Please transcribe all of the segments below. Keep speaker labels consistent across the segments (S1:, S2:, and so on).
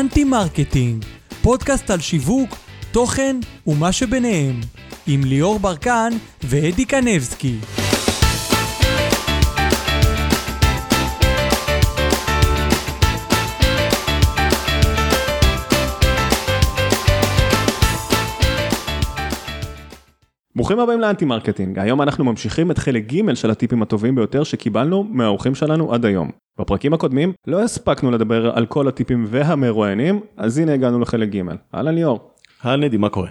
S1: אנטי מרקטינג, פודקאסט על שיווק, תוכן ומה שביניהם, עם ליאור ברקן ואדי קנבסקי.
S2: ברוכים הבאים לאנטי מרקטינג, היום אנחנו ממשיכים את חלק ג' של הטיפים הטובים ביותר שקיבלנו מהאורחים שלנו עד היום. בפרקים הקודמים לא הספקנו לדבר על כל הטיפים והמרואיינים, אז הנה הגענו לחלק ג'. אהלן ליאור.
S3: אהלן אדי, מה קורה?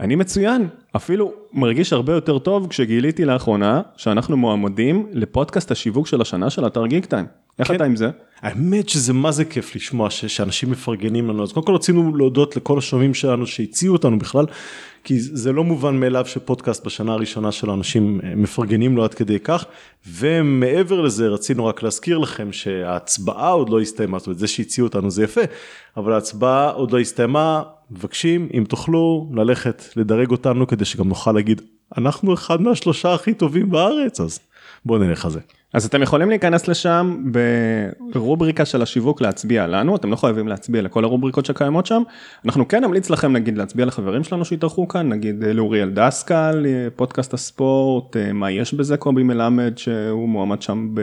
S2: אני מצוין, אפילו מרגיש הרבה יותר טוב כשגיליתי לאחרונה שאנחנו מועמדים לפודקאסט השיווק של השנה של אתר גיק טיים. איך
S3: כן.
S2: אתה עם זה?
S3: האמת שזה מה זה כיף לשמוע ש- שאנשים מפרגנים לנו אז קודם כל רצינו להודות לכל השומעים שלנו שהציעו אותנו בכלל כי זה לא מובן מאליו שפודקאסט בשנה הראשונה של אנשים אה, מפרגנים לו עד כדי כך ומעבר לזה רצינו רק להזכיר לכם שההצבעה עוד לא הסתיימה זאת אומרת זה שהציעו אותנו זה יפה אבל ההצבעה עוד לא הסתיימה מבקשים אם תוכלו ללכת לדרג אותנו כדי שגם נוכל להגיד אנחנו אחד מהשלושה הכי טובים בארץ אז בוא נלך על זה.
S2: אז אתם יכולים להיכנס לשם ברובריקה של השיווק להצביע לנו, אתם לא חייבים להצביע לכל הרובריקות שקיימות שם. אנחנו כן נמליץ לכם נגיד להצביע לחברים שלנו שהתארחו כאן, נגיד אה, לאוריאל דסקל, אה, פודקאסט הספורט, אה, מה יש בזה קובי מלמד שהוא מועמד שם ב...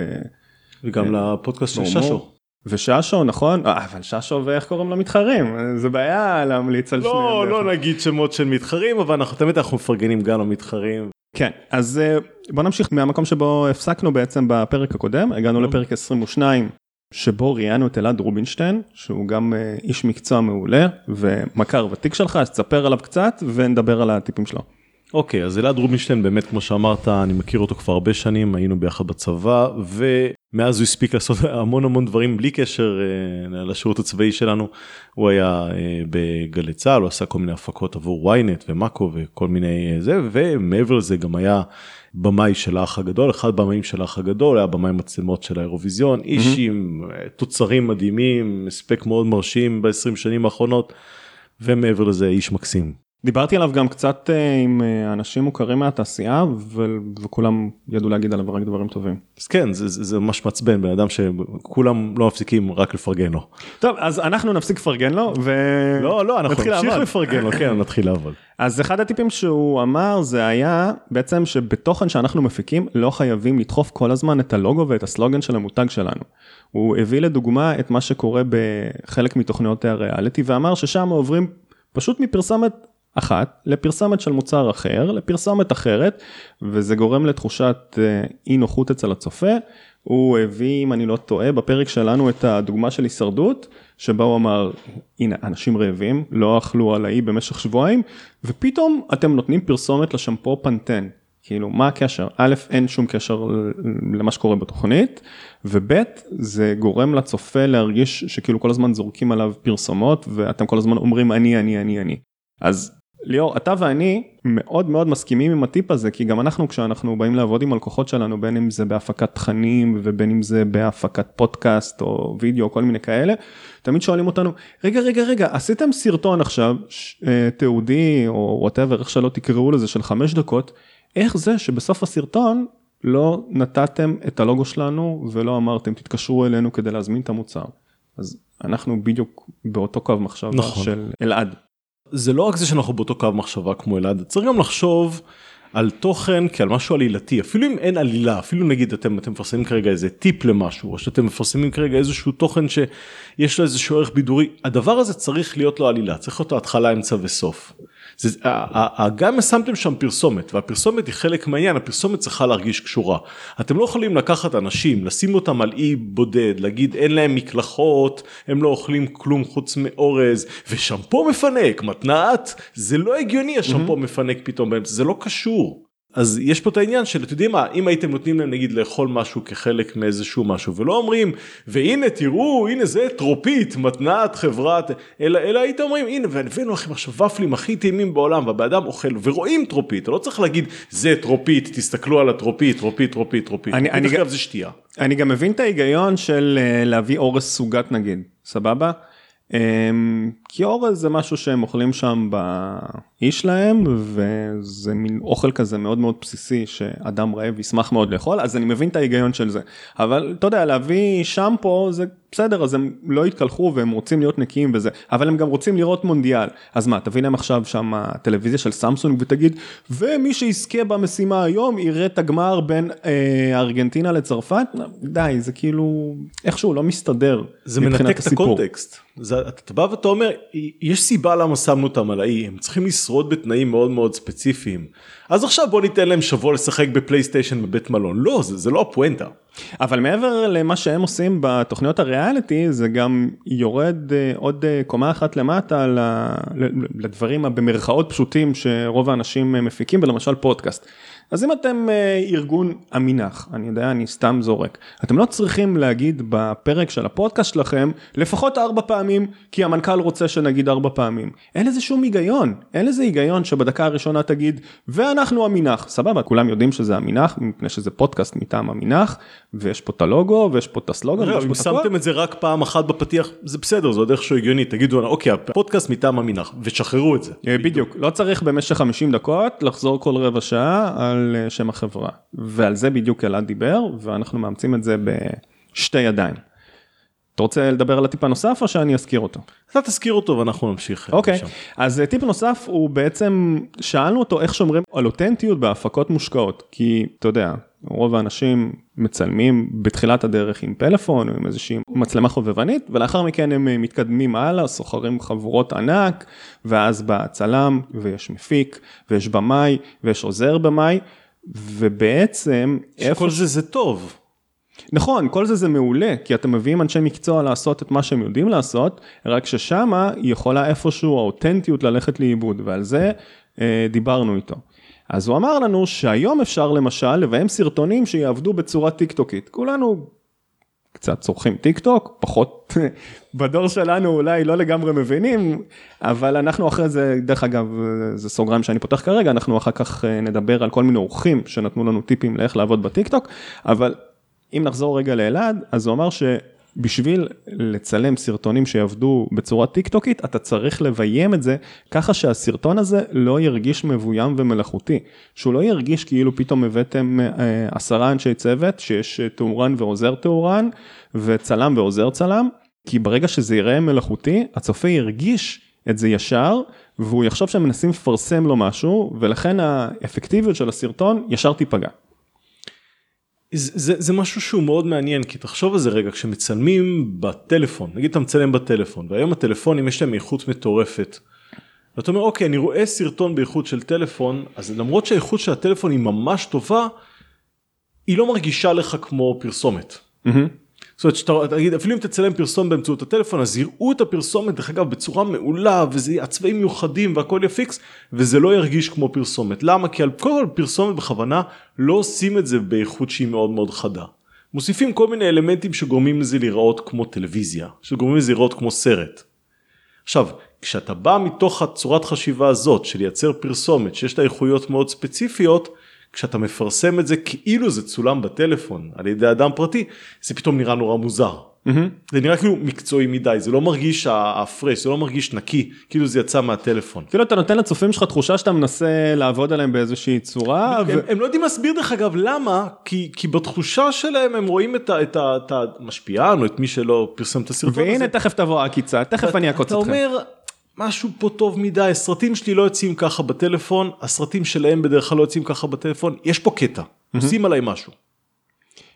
S3: וגם לפודקאסט של. ששו.
S2: וששו נכון? אבל ששו ואיך קוראים למתחרים? זה בעיה להמליץ על
S3: לא,
S2: שניהם.
S3: לא
S2: ביחד.
S3: נגיד שמות של מתחרים, אבל אנחנו תמיד אנחנו מפרגנים גם למתחרים.
S2: כן, אז אה, בוא נמשיך מהמקום שבו הפסקנו בעצם בפרק הקודם, הגענו לפרק 22, שבו ראיינו את אלעד רובינשטיין, שהוא גם אה, איש מקצוע מעולה ומכר ותיק שלך, אז תספר עליו קצת ונדבר על הטיפים שלו.
S3: אוקיי, אז אלעד רובינשטיין באמת כמו שאמרת, אני מכיר אותו כבר הרבה שנים, היינו ביחד בצבא, ומאז הוא הספיק לעשות המון המון דברים בלי קשר אה, לשירות הצבאי שלנו. הוא היה אה, בגלי צה"ל, הוא עשה כל מיני הפקות עבור ynet ומאקו וכל מיני אה, זה, ומעבר לזה גם היה במאי של האח הגדול, אחד במאים של האח הגדול, היה במאי מצלמות של האירוויזיון, איש עם תוצרים מדהימים, הספק מאוד מרשים ב-20 שנים האחרונות, ומעבר לזה איש מקסים.
S2: דיברתי עליו גם קצת אה, עם אה, אנשים מוכרים מהתעשייה ו- וכולם ידעו להגיד עליו רק דברים טובים.
S3: אז כן, זה, זה, זה ממש מעצבן, בן אדם שכולם לא מפסיקים רק לפרגן לו.
S2: טוב, אז אנחנו נפסיק לפרגן לו ו...
S3: לא, לא, אנחנו נמשיך. לפרגן לו, כן, נתחיל לעבוד.
S2: אז אחד הטיפים שהוא אמר זה היה בעצם שבתוכן שאנחנו מפיקים לא חייבים לדחוף כל הזמן את הלוגו ואת הסלוגן של המותג שלנו. הוא הביא לדוגמה את מה שקורה בחלק מתוכניות הריאליטי ואמר ששם עוברים פשוט מפרסומת אחת לפרסומת של מוצר אחר לפרסומת אחרת וזה גורם לתחושת אה, אי נוחות אצל הצופה. הוא הביא אם אני לא טועה בפרק שלנו את הדוגמה של הישרדות שבה הוא אמר הנה אנשים רעבים לא אכלו על האי במשך שבועיים ופתאום אתם נותנים פרסומת לשמפו פנטן. כאילו מה הקשר? א' אין שום קשר למה שקורה בתוכנית וב' זה גורם לצופה להרגיש שכאילו כל הזמן זורקים עליו פרסומות ואתם כל הזמן אומרים אני אני אני אני. אז ליאור אתה ואני מאוד מאוד מסכימים עם הטיפ הזה כי גם אנחנו כשאנחנו באים לעבוד עם הלקוחות שלנו בין אם זה בהפקת תכנים ובין אם זה בהפקת פודקאסט או וידאו כל מיני כאלה תמיד שואלים אותנו רגע רגע רגע עשיתם סרטון עכשיו אה, תיעודי או whatever איך שלא תקראו לזה של חמש דקות איך זה שבסוף הסרטון לא נתתם את הלוגו שלנו ולא אמרתם תתקשרו אלינו כדי להזמין את המוצר אז אנחנו בדיוק באותו קו מחשבה
S3: נכון.
S2: של אלעד.
S3: זה לא רק זה שאנחנו באותו קו מחשבה כמו אלעד, צריך גם לחשוב על תוכן כעל משהו עלילתי, אפילו אם אין עלילה, אפילו נגיד אתם, אתם מפרסמים כרגע איזה טיפ למשהו, או שאתם מפרסמים כרגע איזשהו תוכן שיש לו איזשהו ערך בידורי, הדבר הזה צריך להיות לו עלילה, צריך לו התחלה, אמצע וסוף. זה, גם שמתם שם פרסומת והפרסומת היא חלק מהעניין הפרסומת צריכה להרגיש קשורה אתם לא יכולים לקחת אנשים לשים אותם על אי בודד להגיד אין להם מקלחות הם לא אוכלים כלום חוץ מאורז ושמפו מפנק מתנעת זה לא הגיוני השמפו מפנק פתאום באמצע זה לא קשור. אז יש פה את העניין של אתם יודעים מה אם הייתם נותנים להם נגיד לאכול משהו כחלק מאיזשהו משהו ולא אומרים והנה תראו הנה זה טרופית מתנת חברת אלא אלא הייתם אומרים הנה והבאנו לכם עכשיו ופלים הכי טעימים בעולם והבן אדם אוכל ורואים טרופית לא צריך להגיד זה טרופית תסתכלו על הטרופית טרופית טרופית טרופית
S2: אני- אני גם-
S3: זה שתייה.
S2: אני גם מבין את ההיגיון של אה, להביא אורז סוגת נגיד, סבבה? קיורס זה משהו שהם אוכלים שם באי שלהם וזה מין אוכל כזה מאוד מאוד בסיסי שאדם רעב ישמח מאוד לאכול אז אני מבין את ההיגיון של זה. אבל אתה יודע להביא שמפו זה בסדר אז הם לא יתקלחו והם רוצים להיות נקיים וזה אבל הם גם רוצים לראות מונדיאל. אז מה תביא להם עכשיו שם טלוויזיה של סמסונג ותגיד ומי שיזכה במשימה היום יראה את הגמר בין אה, ארגנטינה לצרפת? די זה כאילו איכשהו לא מסתדר
S3: זה מנתק את הקונטקסט. זה, אתה בא ואתה אומר יש סיבה למה שמנו אותם על האי הם צריכים לשרוד בתנאים מאוד מאוד ספציפיים אז עכשיו בוא ניתן להם שבוע לשחק בפלייסטיישן בבית מלון לא זה, זה לא הפואנטה.
S2: אבל מעבר למה שהם עושים בתוכניות הריאליטי זה גם יורד אה, עוד אה, קומה אחת למטה לדברים במרכאות פשוטים שרוב האנשים אה, מפיקים ולמשל פודקאסט. אז אם אתם ארגון עמינח, אני יודע, אני סתם זורק, אתם לא צריכים להגיד בפרק של הפודקאסט שלכם לפחות ארבע פעמים, כי המנכ"ל רוצה שנגיד ארבע פעמים. אין לזה שום היגיון, אין לזה היגיון שבדקה הראשונה תגיד, ואנחנו עמינח, סבבה, כולם יודעים שזה עמינח, מפני שזה פודקאסט מטעם עמינח, ויש פה את הלוגו ויש פה את הסלוגן.
S3: לא, אם שמתם את זה רק פעם אחת בפתיח זה בסדר זה עוד איכשהו הגיוני תגידו אוקיי הפודקאסט מטעם המנח ושחררו את זה.
S2: אה, בדיוק לא צריך במשך 50 דקות לחזור כל רבע שעה על אה, שם החברה ועל זה בדיוק אלעד דיבר ואנחנו מאמצים את זה בשתי ידיים. אתה רוצה לדבר על הטיפ הנוסף או שאני אזכיר אותו?
S3: אתה תזכיר אותו ואנחנו נמשיך.
S2: אה, אוקיי, okay. אז טיפ נוסף הוא בעצם שאלנו אותו איך שומרים על אותנטיות בהפקות מושקעות כי אתה יודע רוב האנשים מצלמים בתחילת הדרך עם פלאפון או עם איזושהי מצלמה חובבנית ולאחר מכן הם אה, מתקדמים הלאה, סוחרים חבורות ענק ואז בא צלם ויש מפיק ויש במאי ויש עוזר במאי ובעצם
S3: כל זה זה טוב.
S2: נכון, כל זה זה מעולה, כי אתם מביאים אנשי מקצוע לעשות את מה שהם יודעים לעשות, רק ששמה יכולה איפשהו האותנטיות ללכת לאיבוד, ועל זה אה, דיברנו איתו. אז הוא אמר לנו שהיום אפשר למשל לביים סרטונים שיעבדו בצורה טיק טוקית. כולנו קצת צורכים טיק טוק, פחות בדור שלנו אולי לא לגמרי מבינים, אבל אנחנו אחרי זה, דרך אגב, זה סוגריים שאני פותח כרגע, אנחנו אחר כך אה, נדבר על כל מיני אורחים שנתנו לנו טיפים לאיך לעבוד בטיק טוק, אבל אם נחזור רגע לאלעד, אז הוא אמר ש... בשביל לצלם סרטונים שיעבדו בצורה טיק טוקית אתה צריך לביים את זה ככה שהסרטון הזה לא ירגיש מבוים ומלאכותי שהוא לא ירגיש כאילו פתאום הבאתם אה, עשרה אנשי צוות שיש אה, תאורן ועוזר תאורן וצלם ועוזר צלם כי ברגע שזה יראה מלאכותי הצופה ירגיש את זה ישר והוא יחשוב שהם מנסים לפרסם לו משהו ולכן האפקטיביות של הסרטון ישר תיפגע.
S3: זה, זה משהו שהוא מאוד מעניין כי תחשוב על זה רגע כשמצלמים בטלפון נגיד אתה מצלם בטלפון והיום הטלפונים יש להם איכות מטורפת. ואתה אומר אוקיי אני רואה סרטון באיכות של טלפון אז למרות שהאיכות של הטלפון היא ממש טובה היא לא מרגישה לך כמו פרסומת. Mm-hmm. זאת אומרת שאתה תגיד אפילו אם תצלם פרסום באמצעות הטלפון אז יראו את הפרסומת דרך אגב בצורה מעולה וזה הצבעים מיוחדים והכל יפיקס וזה לא ירגיש כמו פרסומת למה כי על כל פרסומת בכוונה לא עושים את זה באיכות שהיא מאוד מאוד חדה. מוסיפים כל מיני אלמנטים שגורמים לזה להיראות כמו טלוויזיה שגורמים לזה להיראות כמו סרט. עכשיו כשאתה בא מתוך הצורת חשיבה הזאת של לייצר פרסומת שיש לה איכויות מאוד ספציפיות כשאתה מפרסם את זה כאילו זה צולם בטלפון על ידי אדם פרטי זה פתאום נראה נורא מוזר. Mm-hmm. זה נראה כאילו מקצועי מדי זה לא מרגיש הפרש זה לא מרגיש נקי כאילו זה יצא מהטלפון.
S2: כאילו אתה נותן לצופים שלך תחושה שאתה מנסה לעבוד עליהם באיזושהי צורה.
S3: הם, ו... הם לא יודעים להסביר דרך אגב למה כי כי בתחושה שלהם הם רואים את, ה, את, ה, את המשפיען או את מי שלא פרסם את הסרטון
S2: הזה. והנה תכף תבוא העקיצה תכף אני אעקוץ אתכם.
S3: אתה אומר משהו פה טוב מדי, הסרטים שלי לא יוצאים ככה בטלפון, הסרטים שלהם בדרך כלל לא יוצאים ככה בטלפון, יש פה קטע, עושים עליי משהו.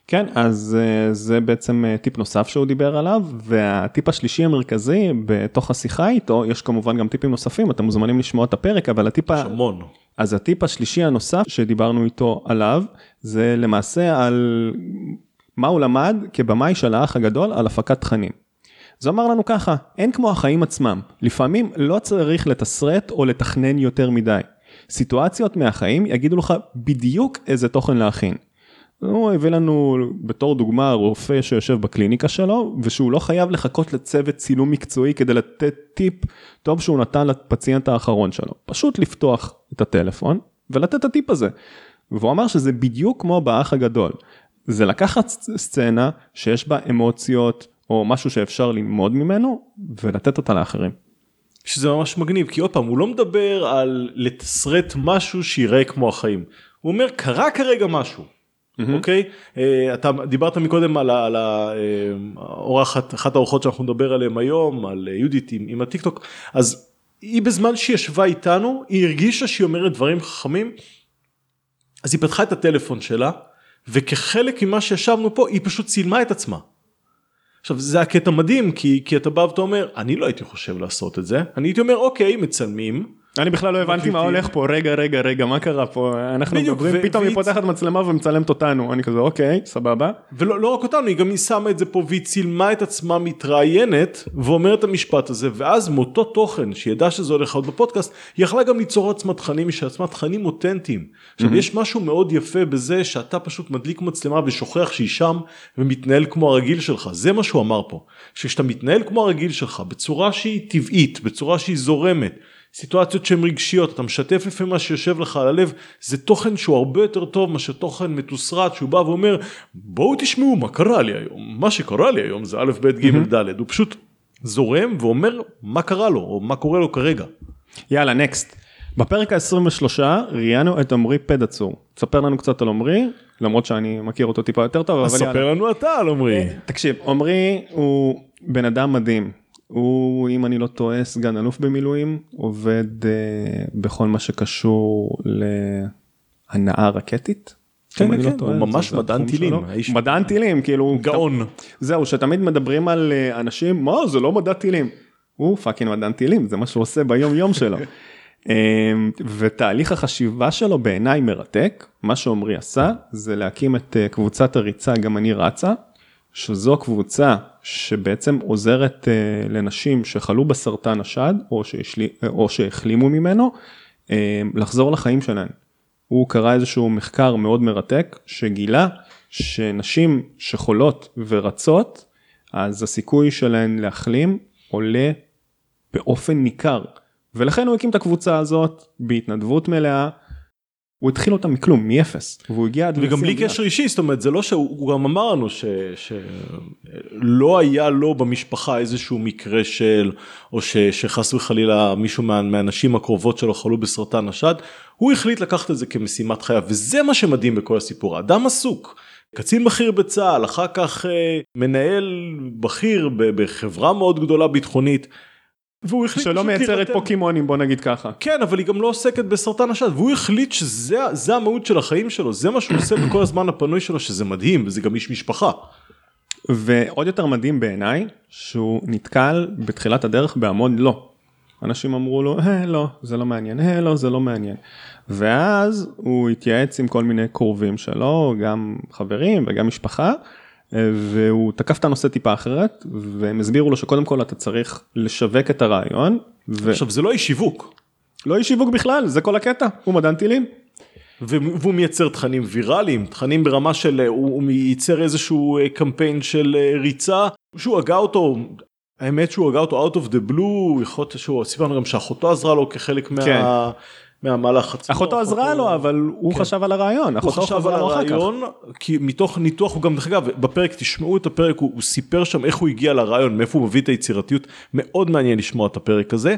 S2: כן, אז אה, זה בעצם אה, טיפ נוסף שהוא דיבר עליו, והטיפ השלישי המרכזי בתוך השיחה איתו, יש כמובן גם טיפים נוספים, אתם מוזמנים לשמוע את הפרק, אבל הטיפ...
S3: יש המון.
S2: אז הטיפ השלישי הנוסף שדיברנו איתו עליו, זה למעשה על מה הוא למד כבמאי של האח הגדול על הפקת תכנים. זה אמר לנו ככה, אין כמו החיים עצמם, לפעמים לא צריך לתסרט או לתכנן יותר מדי. סיטואציות מהחיים יגידו לך בדיוק איזה תוכן להכין. הוא הביא לנו בתור דוגמה רופא שיושב בקליניקה שלו ושהוא לא חייב לחכות לצוות צילום מקצועי כדי לתת טיפ טוב שהוא נתן לפציינט האחרון שלו. פשוט לפתוח את הטלפון ולתת את הטיפ הזה. והוא אמר שזה בדיוק כמו באח הגדול. זה לקחת סצנה שיש בה אמוציות, או משהו שאפשר ללמוד ממנו ולתת אותה לאחרים.
S3: שזה ממש מגניב כי עוד פעם הוא לא מדבר על לתסרט משהו שיראה כמו החיים הוא אומר קרה כרגע משהו. אוקיי אה, אתה דיברת מקודם על על האורחת אחת האורחות שאנחנו נדבר עליהם היום על אה, יהודית עם, עם הטיק טוק אז היא בזמן שהיא ישבה איתנו היא הרגישה שהיא אומרת דברים חכמים אז היא פתחה את הטלפון שלה וכחלק ממה שישבנו פה היא פשוט צילמה את עצמה. עכשיו זה הקטע מדהים כי אתה בא ואתה אומר אני לא הייתי חושב לעשות את זה. אני הייתי אומר אוקיי מצלמים
S2: אני בכלל לא הבנתי מה. הולך פה, רגע, רגע, רגע, מה קרה פה? אנחנו מדברים, פתאום היא פותחת מצלמה ומצלמת אותנו, אני כזה, אוקיי, סבבה.
S3: ולא לא רק אותנו היא גם שמה את זה פה והיא צילמה את עצמה מתראיינת ואומרת את המשפט הזה ואז מאותו תוכן שהיא ידעה שזה הולך להיות בפודקאסט היא יכלה גם ליצור לעצמה תכנים משל עצמה תכנים אותנטיים. עכשיו יש משהו מאוד יפה בזה שאתה פשוט מדליק מצלמה ושוכח שהיא שם ומתנהל כמו הרגיל שלך זה מה שהוא אמר פה שכשאתה מתנהל כמו הרגיל שלך בצורה שהיא טבעית בצורה שהיא זורמת. סיטואציות שהן רגשיות אתה משתף לפעמים מה שיושב לך על הלב זה תוכן שהוא הרבה יותר טוב מאשר תוכן מתוסרט שהוא בא ואומר בואו תשמעו מה קרה לי היום מה שקרה לי היום זה א' ב' ג' ד' הוא פשוט זורם ואומר מה קרה לו או מה קורה לו כרגע.
S2: יאללה, נקסט. בפרק ה-23 ראיינו את עמרי פדצור. תספר לנו קצת על עמרי, למרות שאני מכיר אותו טיפה יותר טוב, אבל יאללה.
S3: לנו אתה על עמרי.
S2: תקשיב, עמרי הוא בן אדם מדהים. הוא, אם אני לא טועה, סגן אלוף במילואים, עובד אה, בכל מה שקשור להנעה רקטית.
S3: כן, כן,
S2: לא טועה,
S3: הוא ממש מדען טילים. האיש-
S2: מדען טילים, כאילו...
S3: גאון.
S2: זהו, שתמיד מדברים על אה, אנשים, מה זה לא מדע טילים. הוא fucking מדען טילים, זה מה שהוא עושה ביום יום שלו. אמ, ותהליך החשיבה שלו בעיניי מרתק, מה שעמרי עשה זה להקים את אה, קבוצת הריצה גם אני רצה, שזו קבוצה שבעצם עוזרת אה, לנשים שחלו בסרטן השד או, שהשלי, או שהחלימו ממנו אה, לחזור לחיים שלהן. הוא קרא איזשהו מחקר מאוד מרתק שגילה שנשים שחולות ורצות אז הסיכוי שלהן להחלים עולה באופן ניכר ולכן הוא הקים את הקבוצה הזאת בהתנדבות מלאה. הוא התחיל אותה מכלום מאפס והוא הגיע עד
S3: וגם בלי. קשר אישי זאת אומרת זה לא שהוא הוא גם אמר לנו ש- שלא היה לו במשפחה איזשהו מקרה של או ש, שחס וחלילה מישהו מה, מהנשים הקרובות שלו חלו בסרטן השד הוא החליט לקחת את זה כמשימת חייו וזה מה שמדהים בכל הסיפור האדם עסוק. קצין בכיר בצה"ל אחר כך אה, מנהל בכיר ב- בחברה מאוד גדולה ביטחונית. והוא החליט
S2: שלא מייצרת. פוקימונים בוא נגיד ככה.
S3: כן אבל היא גם לא עוסקת בסרטן השד והוא החליט שזה זה המהות של החיים שלו זה מה שהוא עושה בכל הזמן הפנוי שלו שזה מדהים וזה גם איש משפחה.
S2: ועוד יותר מדהים בעיניי שהוא נתקל בתחילת הדרך בהמון לא. אנשים אמרו לו אה לא זה לא מעניין אה לא זה לא מעניין. ואז הוא התייעץ עם כל מיני קרובים שלו גם חברים וגם משפחה. אה, והוא תקף את הנושא טיפה אחרת והם הסבירו לו שקודם כל אתה צריך לשווק את הרעיון ולא
S3: עכשיו זה לא איש שיווק
S2: איש שיווק בכלל זה כל הקטע הוא מדען טילים.
S3: ו- והוא מייצר תכנים ויראליים תכנים ברמה של אה, הוא, הוא ייצר איזשהו אה, קמפיין של ריצה שהוא הגה אותו. האמת שהוא הגה אותו out of the blue יכול להיות שהוא סיפרנו גם שאחותו עזרה לו כחלק מה... מהמהלך עצמו.
S2: אחותו עזרה לו אבל הוא
S3: כן.
S2: חשב על הרעיון.
S3: הוא חשב על
S2: לו.
S3: הרעיון כי מתוך ניתוח הוא גם דרך אגב בפרק תשמעו את הפרק הוא, הוא סיפר שם איך הוא הגיע לרעיון מאיפה הוא מביא את היצירתיות מאוד מעניין לשמוע את הפרק הזה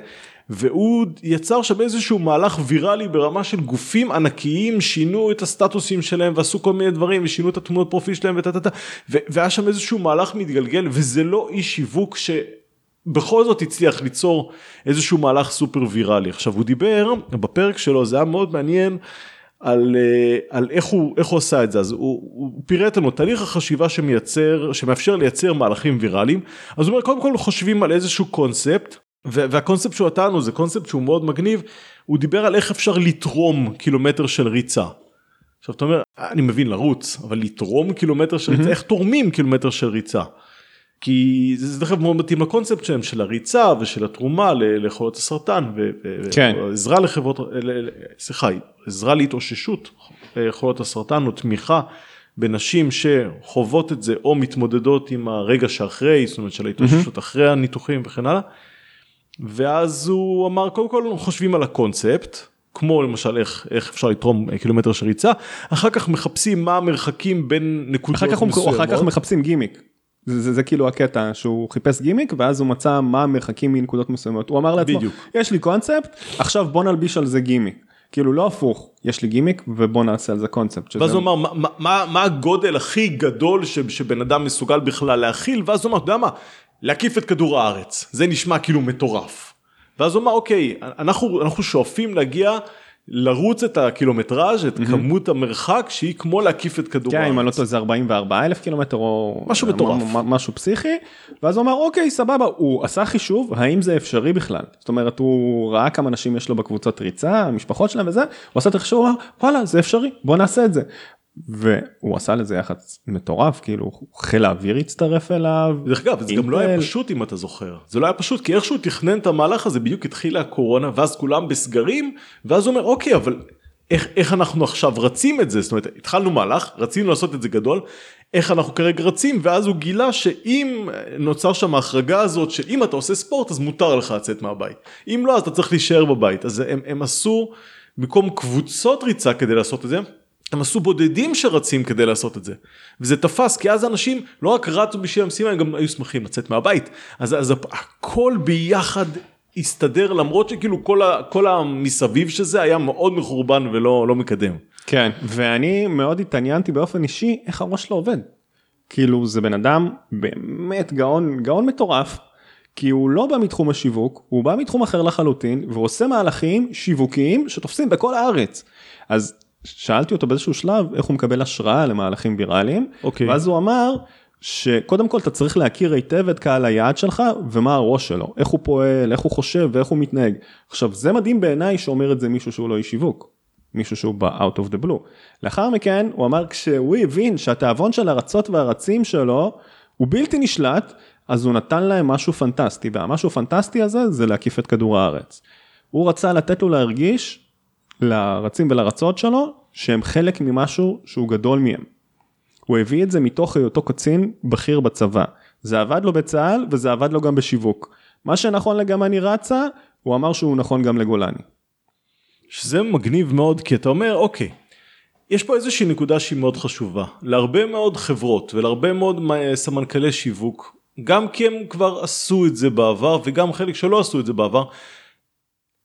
S3: והוא יצר שם איזשהו מהלך ויראלי ברמה של גופים ענקיים שינו את הסטטוסים שלהם ועשו כל מיני דברים ושינו את התמונות פרופיל שלהם וטה טה טה והיה שם איזשהו מהלך מתגלגל וזה לא איש שיווק ש... בכל זאת הצליח ליצור איזשהו מהלך סופר ויראלי. עכשיו הוא דיבר בפרק שלו זה היה מאוד מעניין על, אה, על איך, הוא, איך הוא עשה את זה אז הוא, הוא פירט לנו תהליך החשיבה שמייצר שמאפשר לייצר מהלכים ויראליים אז הוא אומר קודם כל חושבים על איזשהו קונספט והקונספט שהוא נתן לנו זה קונספט שהוא מאוד מגניב הוא דיבר על איך אפשר לתרום קילומטר של ריצה. עכשיו אתה אומר אני מבין לרוץ אבל לתרום קילומטר של ריצה איך תורמים קילומטר של ריצה. כי זה זה דרך אגב מאוד מתאים לקונספט שלהם של הריצה ושל התרומה ל- לחולות הסרטן
S2: כן.
S3: ועזרה לחברות, ל- ל- סליחה, עזרה להתאוששות לחולות הסרטן או תמיכה בנשים שחוות את זה או מתמודדות עם הרגע שאחרי, זאת אומרת של ההתאוששות אחרי הניתוחים וכן הלאה. ואז הוא אמר קודם כל חושבים על הקונספט. כמו למשל איך, איך אפשר לתרום קילומטר של ריצה, אחר כך מחפשים מה המרחקים בין נקודות
S2: אחר
S3: מסוימות.
S2: אחר כך מחפשים גימיק. זה, זה, זה כאילו הקטע שהוא חיפש גימיק ואז הוא מצא מה המרחקים מנקודות מסוימות. הוא אמר לעצמו,
S3: בדיוק.
S2: יש לי קונספט, עכשיו בוא נלביש על זה גימיק. כאילו לא הפוך, יש לי גימיק ובוא נעשה על זה קונספט.
S3: ואז הוא אמר מה, מה- מה, מה הגודל הכי גדול ש, שבן אדם מסוגל בכלל להכיל ואז הוא אמר אתה יודע מה להקיף את כדור הארץ זה נשמע כאילו מטורף. ואז הוא אמר אוקיי אנחנו אנחנו שואפים להגיע לרוץ את הקילומטראז' את כמות המרחק שהיא כמו להקיף את כדור
S2: כן, אם אני לא
S3: הארץ.
S2: טועה זה 44 אלף קילומטר או
S3: משהו מטורף.
S2: משהו פסיכי ואז הוא אמר אוקיי סבבה הוא עשה חישוב האם זה אפשרי בכלל זאת אומרת הוא ראה כמה אנשים יש לו בקבוצות ריצה המשפחות שלהם וזה הוא עשה את החישוב הוא אמר וואלה זה אפשרי בוא נעשה את זה. והוא עשה לזה יח"צ מטורף כאילו חיל האוויר הצטרף אליו.
S3: דרך אגב זה גם לא היה. פשוט אם אתה זוכר זה לא היה פשוט כי איכשהו תכנן את המהלך הזה בדיוק התחילה הקורונה ואז כולם בסגרים ואז הוא אומר אוקיי אבל איך, איך אנחנו עכשיו רצים את זה זאת אומרת התחלנו מהלך רצינו לעשות את זה גדול איך אנחנו כרגע רצים ואז הוא גילה שאם נוצר שם ההחרגה הזאת שאם אתה עושה ספורט אז מותר לך לצאת מהבית אם לא אז אתה צריך להישאר בבית אז הם, הם עשו במקום קבוצות ריצה כדי לעשות את זה הם עשו בודדים שרצים כדי לעשות את זה וזה תפס כי אז אנשים לא רק רצו בשביל המשימה הם גם היו שמחים לצאת מהבית אז, אז הכל ביחד הסתדר למרות שכאילו כל, ה, כל המסביב שזה היה מאוד מחורבן ולא לא מקדם.
S2: כן ואני מאוד התעניינתי באופן אישי איך הראש שלו עובד. כאילו זה בן אדם באמת גאון גאון מטורף. כי הוא לא בא מתחום השיווק הוא בא מתחום אחר לחלוטין והוא עושה מהלכים שיווקיים שתופסים בכל הארץ. אז שאלתי אותו באיזשהו שלב איך הוא מקבל השראה למהלכים ויראליים
S3: אוקיי.
S2: ואז הוא אמר שקודם כל אתה צריך להכיר היטב את קהל היעד שלך ומה הראש שלו איך הוא פועל איך הוא חושב ואיך הוא מתנהג. עכשיו זה מדהים בעיניי שאומר את זה מישהו שהוא לא איש שיווק. מישהו שהוא בא out of the blue. לאחר מכן הוא אמר כשהוא הבין שהתיאבון של הרצות והרצים שלו הוא בלתי נשלט אז הוא נתן להם משהו פנטסטי והמשהו פנטסטי הזה זה להקיף את כדור הארץ. הוא רצה לתת לו להרגיש לרצים ולרצות שלו שהם חלק ממשהו שהוא גדול מהם. הוא הביא את זה מתוך היותו קצין בכיר בצבא. זה עבד לו בצה"ל וזה עבד לו גם בשיווק. מה שנכון לגמני רצה הוא אמר שהוא נכון גם לגולני.
S3: שזה מגניב מאוד כי אתה אומר אוקיי יש פה איזושהי נקודה שהיא מאוד חשובה להרבה מאוד חברות ולהרבה מאוד מ- סמנכ"לי שיווק גם כי הם כבר עשו את זה בעבר וגם חלק שלא עשו את זה בעבר.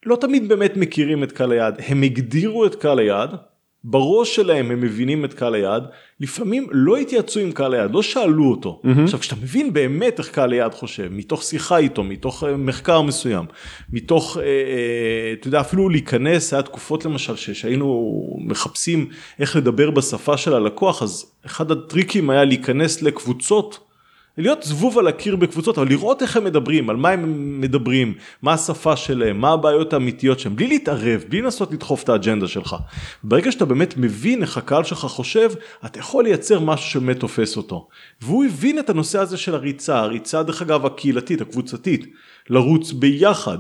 S3: לא תמיד באמת מכירים את קהל היעד הם הגדירו את קהל היעד בראש שלהם הם מבינים את קהל היעד לפעמים לא התייעצו עם קהל היעד לא שאלו אותו mm-hmm. עכשיו כשאתה מבין באמת איך קהל היעד חושב מתוך שיחה איתו מתוך אה, מחקר מסוים מתוך אה, אה, אתה יודע אפילו להיכנס היה תקופות למשל שהיינו מחפשים איך לדבר בשפה של הלקוח אז אחד הטריקים היה להיכנס לקבוצות. להיות זבוב על הקיר בקבוצות אבל לראות איך הם מדברים על מה הם מדברים מה השפה שלהם מה הבעיות האמיתיות שלהם בלי להתערב בלי לנסות לדחוף את האג'נדה שלך. ברגע שאתה באמת מבין איך הקהל שלך חושב אתה יכול לייצר משהו שבאמת תופס אותו. והוא הבין את הנושא הזה של הריצה הריצה דרך אגב הקהילתית הקבוצתית לרוץ ביחד.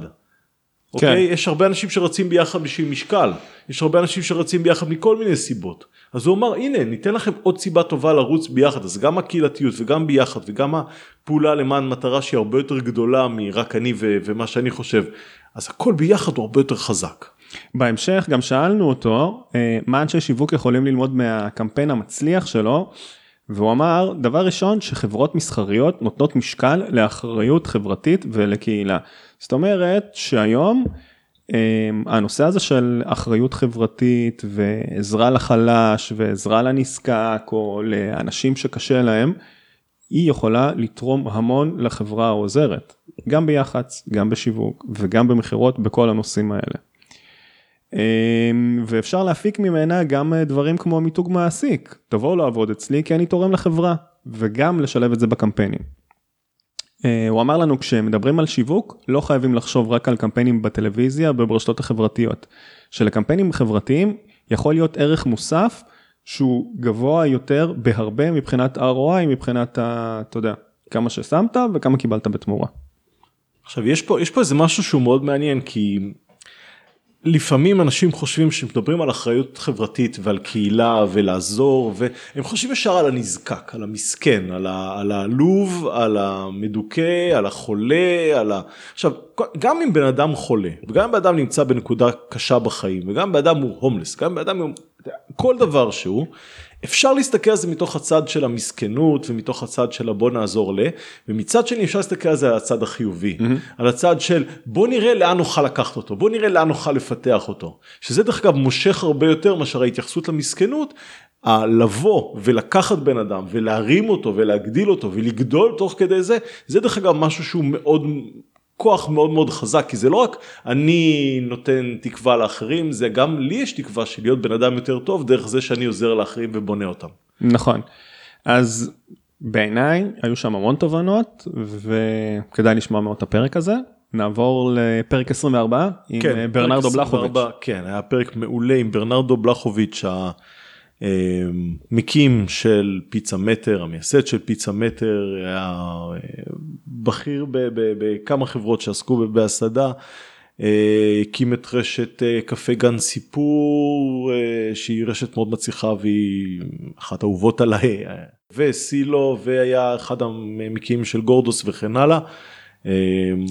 S3: אוקיי? יש הרבה אנשים שרצים ביחד בשביל משקל, יש הרבה אנשים שרצים ביחד מכל מיני סיבות. אז הוא אמר הנה ניתן לכם עוד סיבה טובה לרוץ ביחד, אז גם הקהילתיות וגם ביחד וגם הפעולה למען מטרה שהיא הרבה יותר גדולה מרק אני ו- ומה שאני חושב, אז הכל ביחד הוא הרבה יותר חזק.
S2: בהמשך גם שאלנו אותו אה, מה אנשי שיווק יכולים ללמוד מהקמפיין המצליח שלו והוא אמר דבר ראשון שחברות מסחריות נותנות משקל לאחריות חברתית ולקהילה. זאת אומרת שהיום אה, הנושא הזה של אחריות חברתית ועזרה לחלש ועזרה לנזקק או לאנשים שקשה להם היא יכולה לתרום המון לחברה העוזרת גם ביח"צ גם בשיווק וגם במכירות בכל הנושאים האלה. אמ, ואפשר להפיק ממנה גם אה, דברים כמו מיתוג מעסיק, תבואו לעבוד אצלי כי אני תורם לחברה, וגם לשלב את זה בקמפיינים. אה, הוא אמר לנו כשמדברים על שיווק לא חייבים לחשוב רק על קמפיינים בטלוויזיה וברשתות החברתיות. שלקמפיינים חברתיים יכול להיות ערך מוסף שהוא גבוה יותר בהרבה מבחינת ROI מבחינת ה... אתה יודע, כמה ששמת וכמה קיבלת בתמורה.
S3: עכשיו יש פה יש פה איזה משהו שהוא מאוד מעניין כי לפעמים אנשים חושבים שמדברים על אחריות חברתית ועל קהילה ולעזור והם חושבים ישר על הנזקק על המסכן על, ה, על העלוב על המדוכא על החולה על ה... עכשיו גם אם בן אדם חולה וגם אם בן אדם נמצא בנקודה קשה בחיים וגם אם בן אדם הוא הומלס גם אם בן אדם הוא כל דבר שהוא, אפשר להסתכל על זה מתוך הצד של המסכנות ומתוך הצד של הבוא נעזור ל, ומצד שני אפשר להסתכל על זה על הצד החיובי, mm-hmm. על הצד של בוא נראה לאן נוכל לקחת אותו, בוא נראה לאן נוכל לפתח אותו, שזה דרך אגב מושך הרבה יותר מאשר ההתייחסות למסכנות, לבוא ולקחת בן אדם ולהרים אותו ולהגדיל אותו ולגדול תוך כדי זה, זה דרך אגב משהו שהוא מאוד כוח מאוד מאוד חזק כי זה לא רק אני נותן תקווה לאחרים זה גם לי יש תקווה של להיות בן אדם יותר טוב דרך זה שאני עוזר לאחרים ובונה אותם.
S2: נכון אז בעיניי היו שם המון תובנות וכדאי לשמוע מאוד את הפרק הזה נעבור לפרק 24 עם כן, ברנרדו בלחוביץ'.
S3: כן היה פרק מעולה עם ברנרדו בלחוביץ'. מקים של פיצה מטר, המייסד של פיצה מטר, היה אה, בכיר בכמה חברות שעסקו בהסעדה, אה, הקים את רשת אה, קפה גן סיפור, שהיא רשת מאוד מצליחה והיא אחת האהובות עליי, וסילו, והיה אחד המקימים של גורדוס וכן הלאה.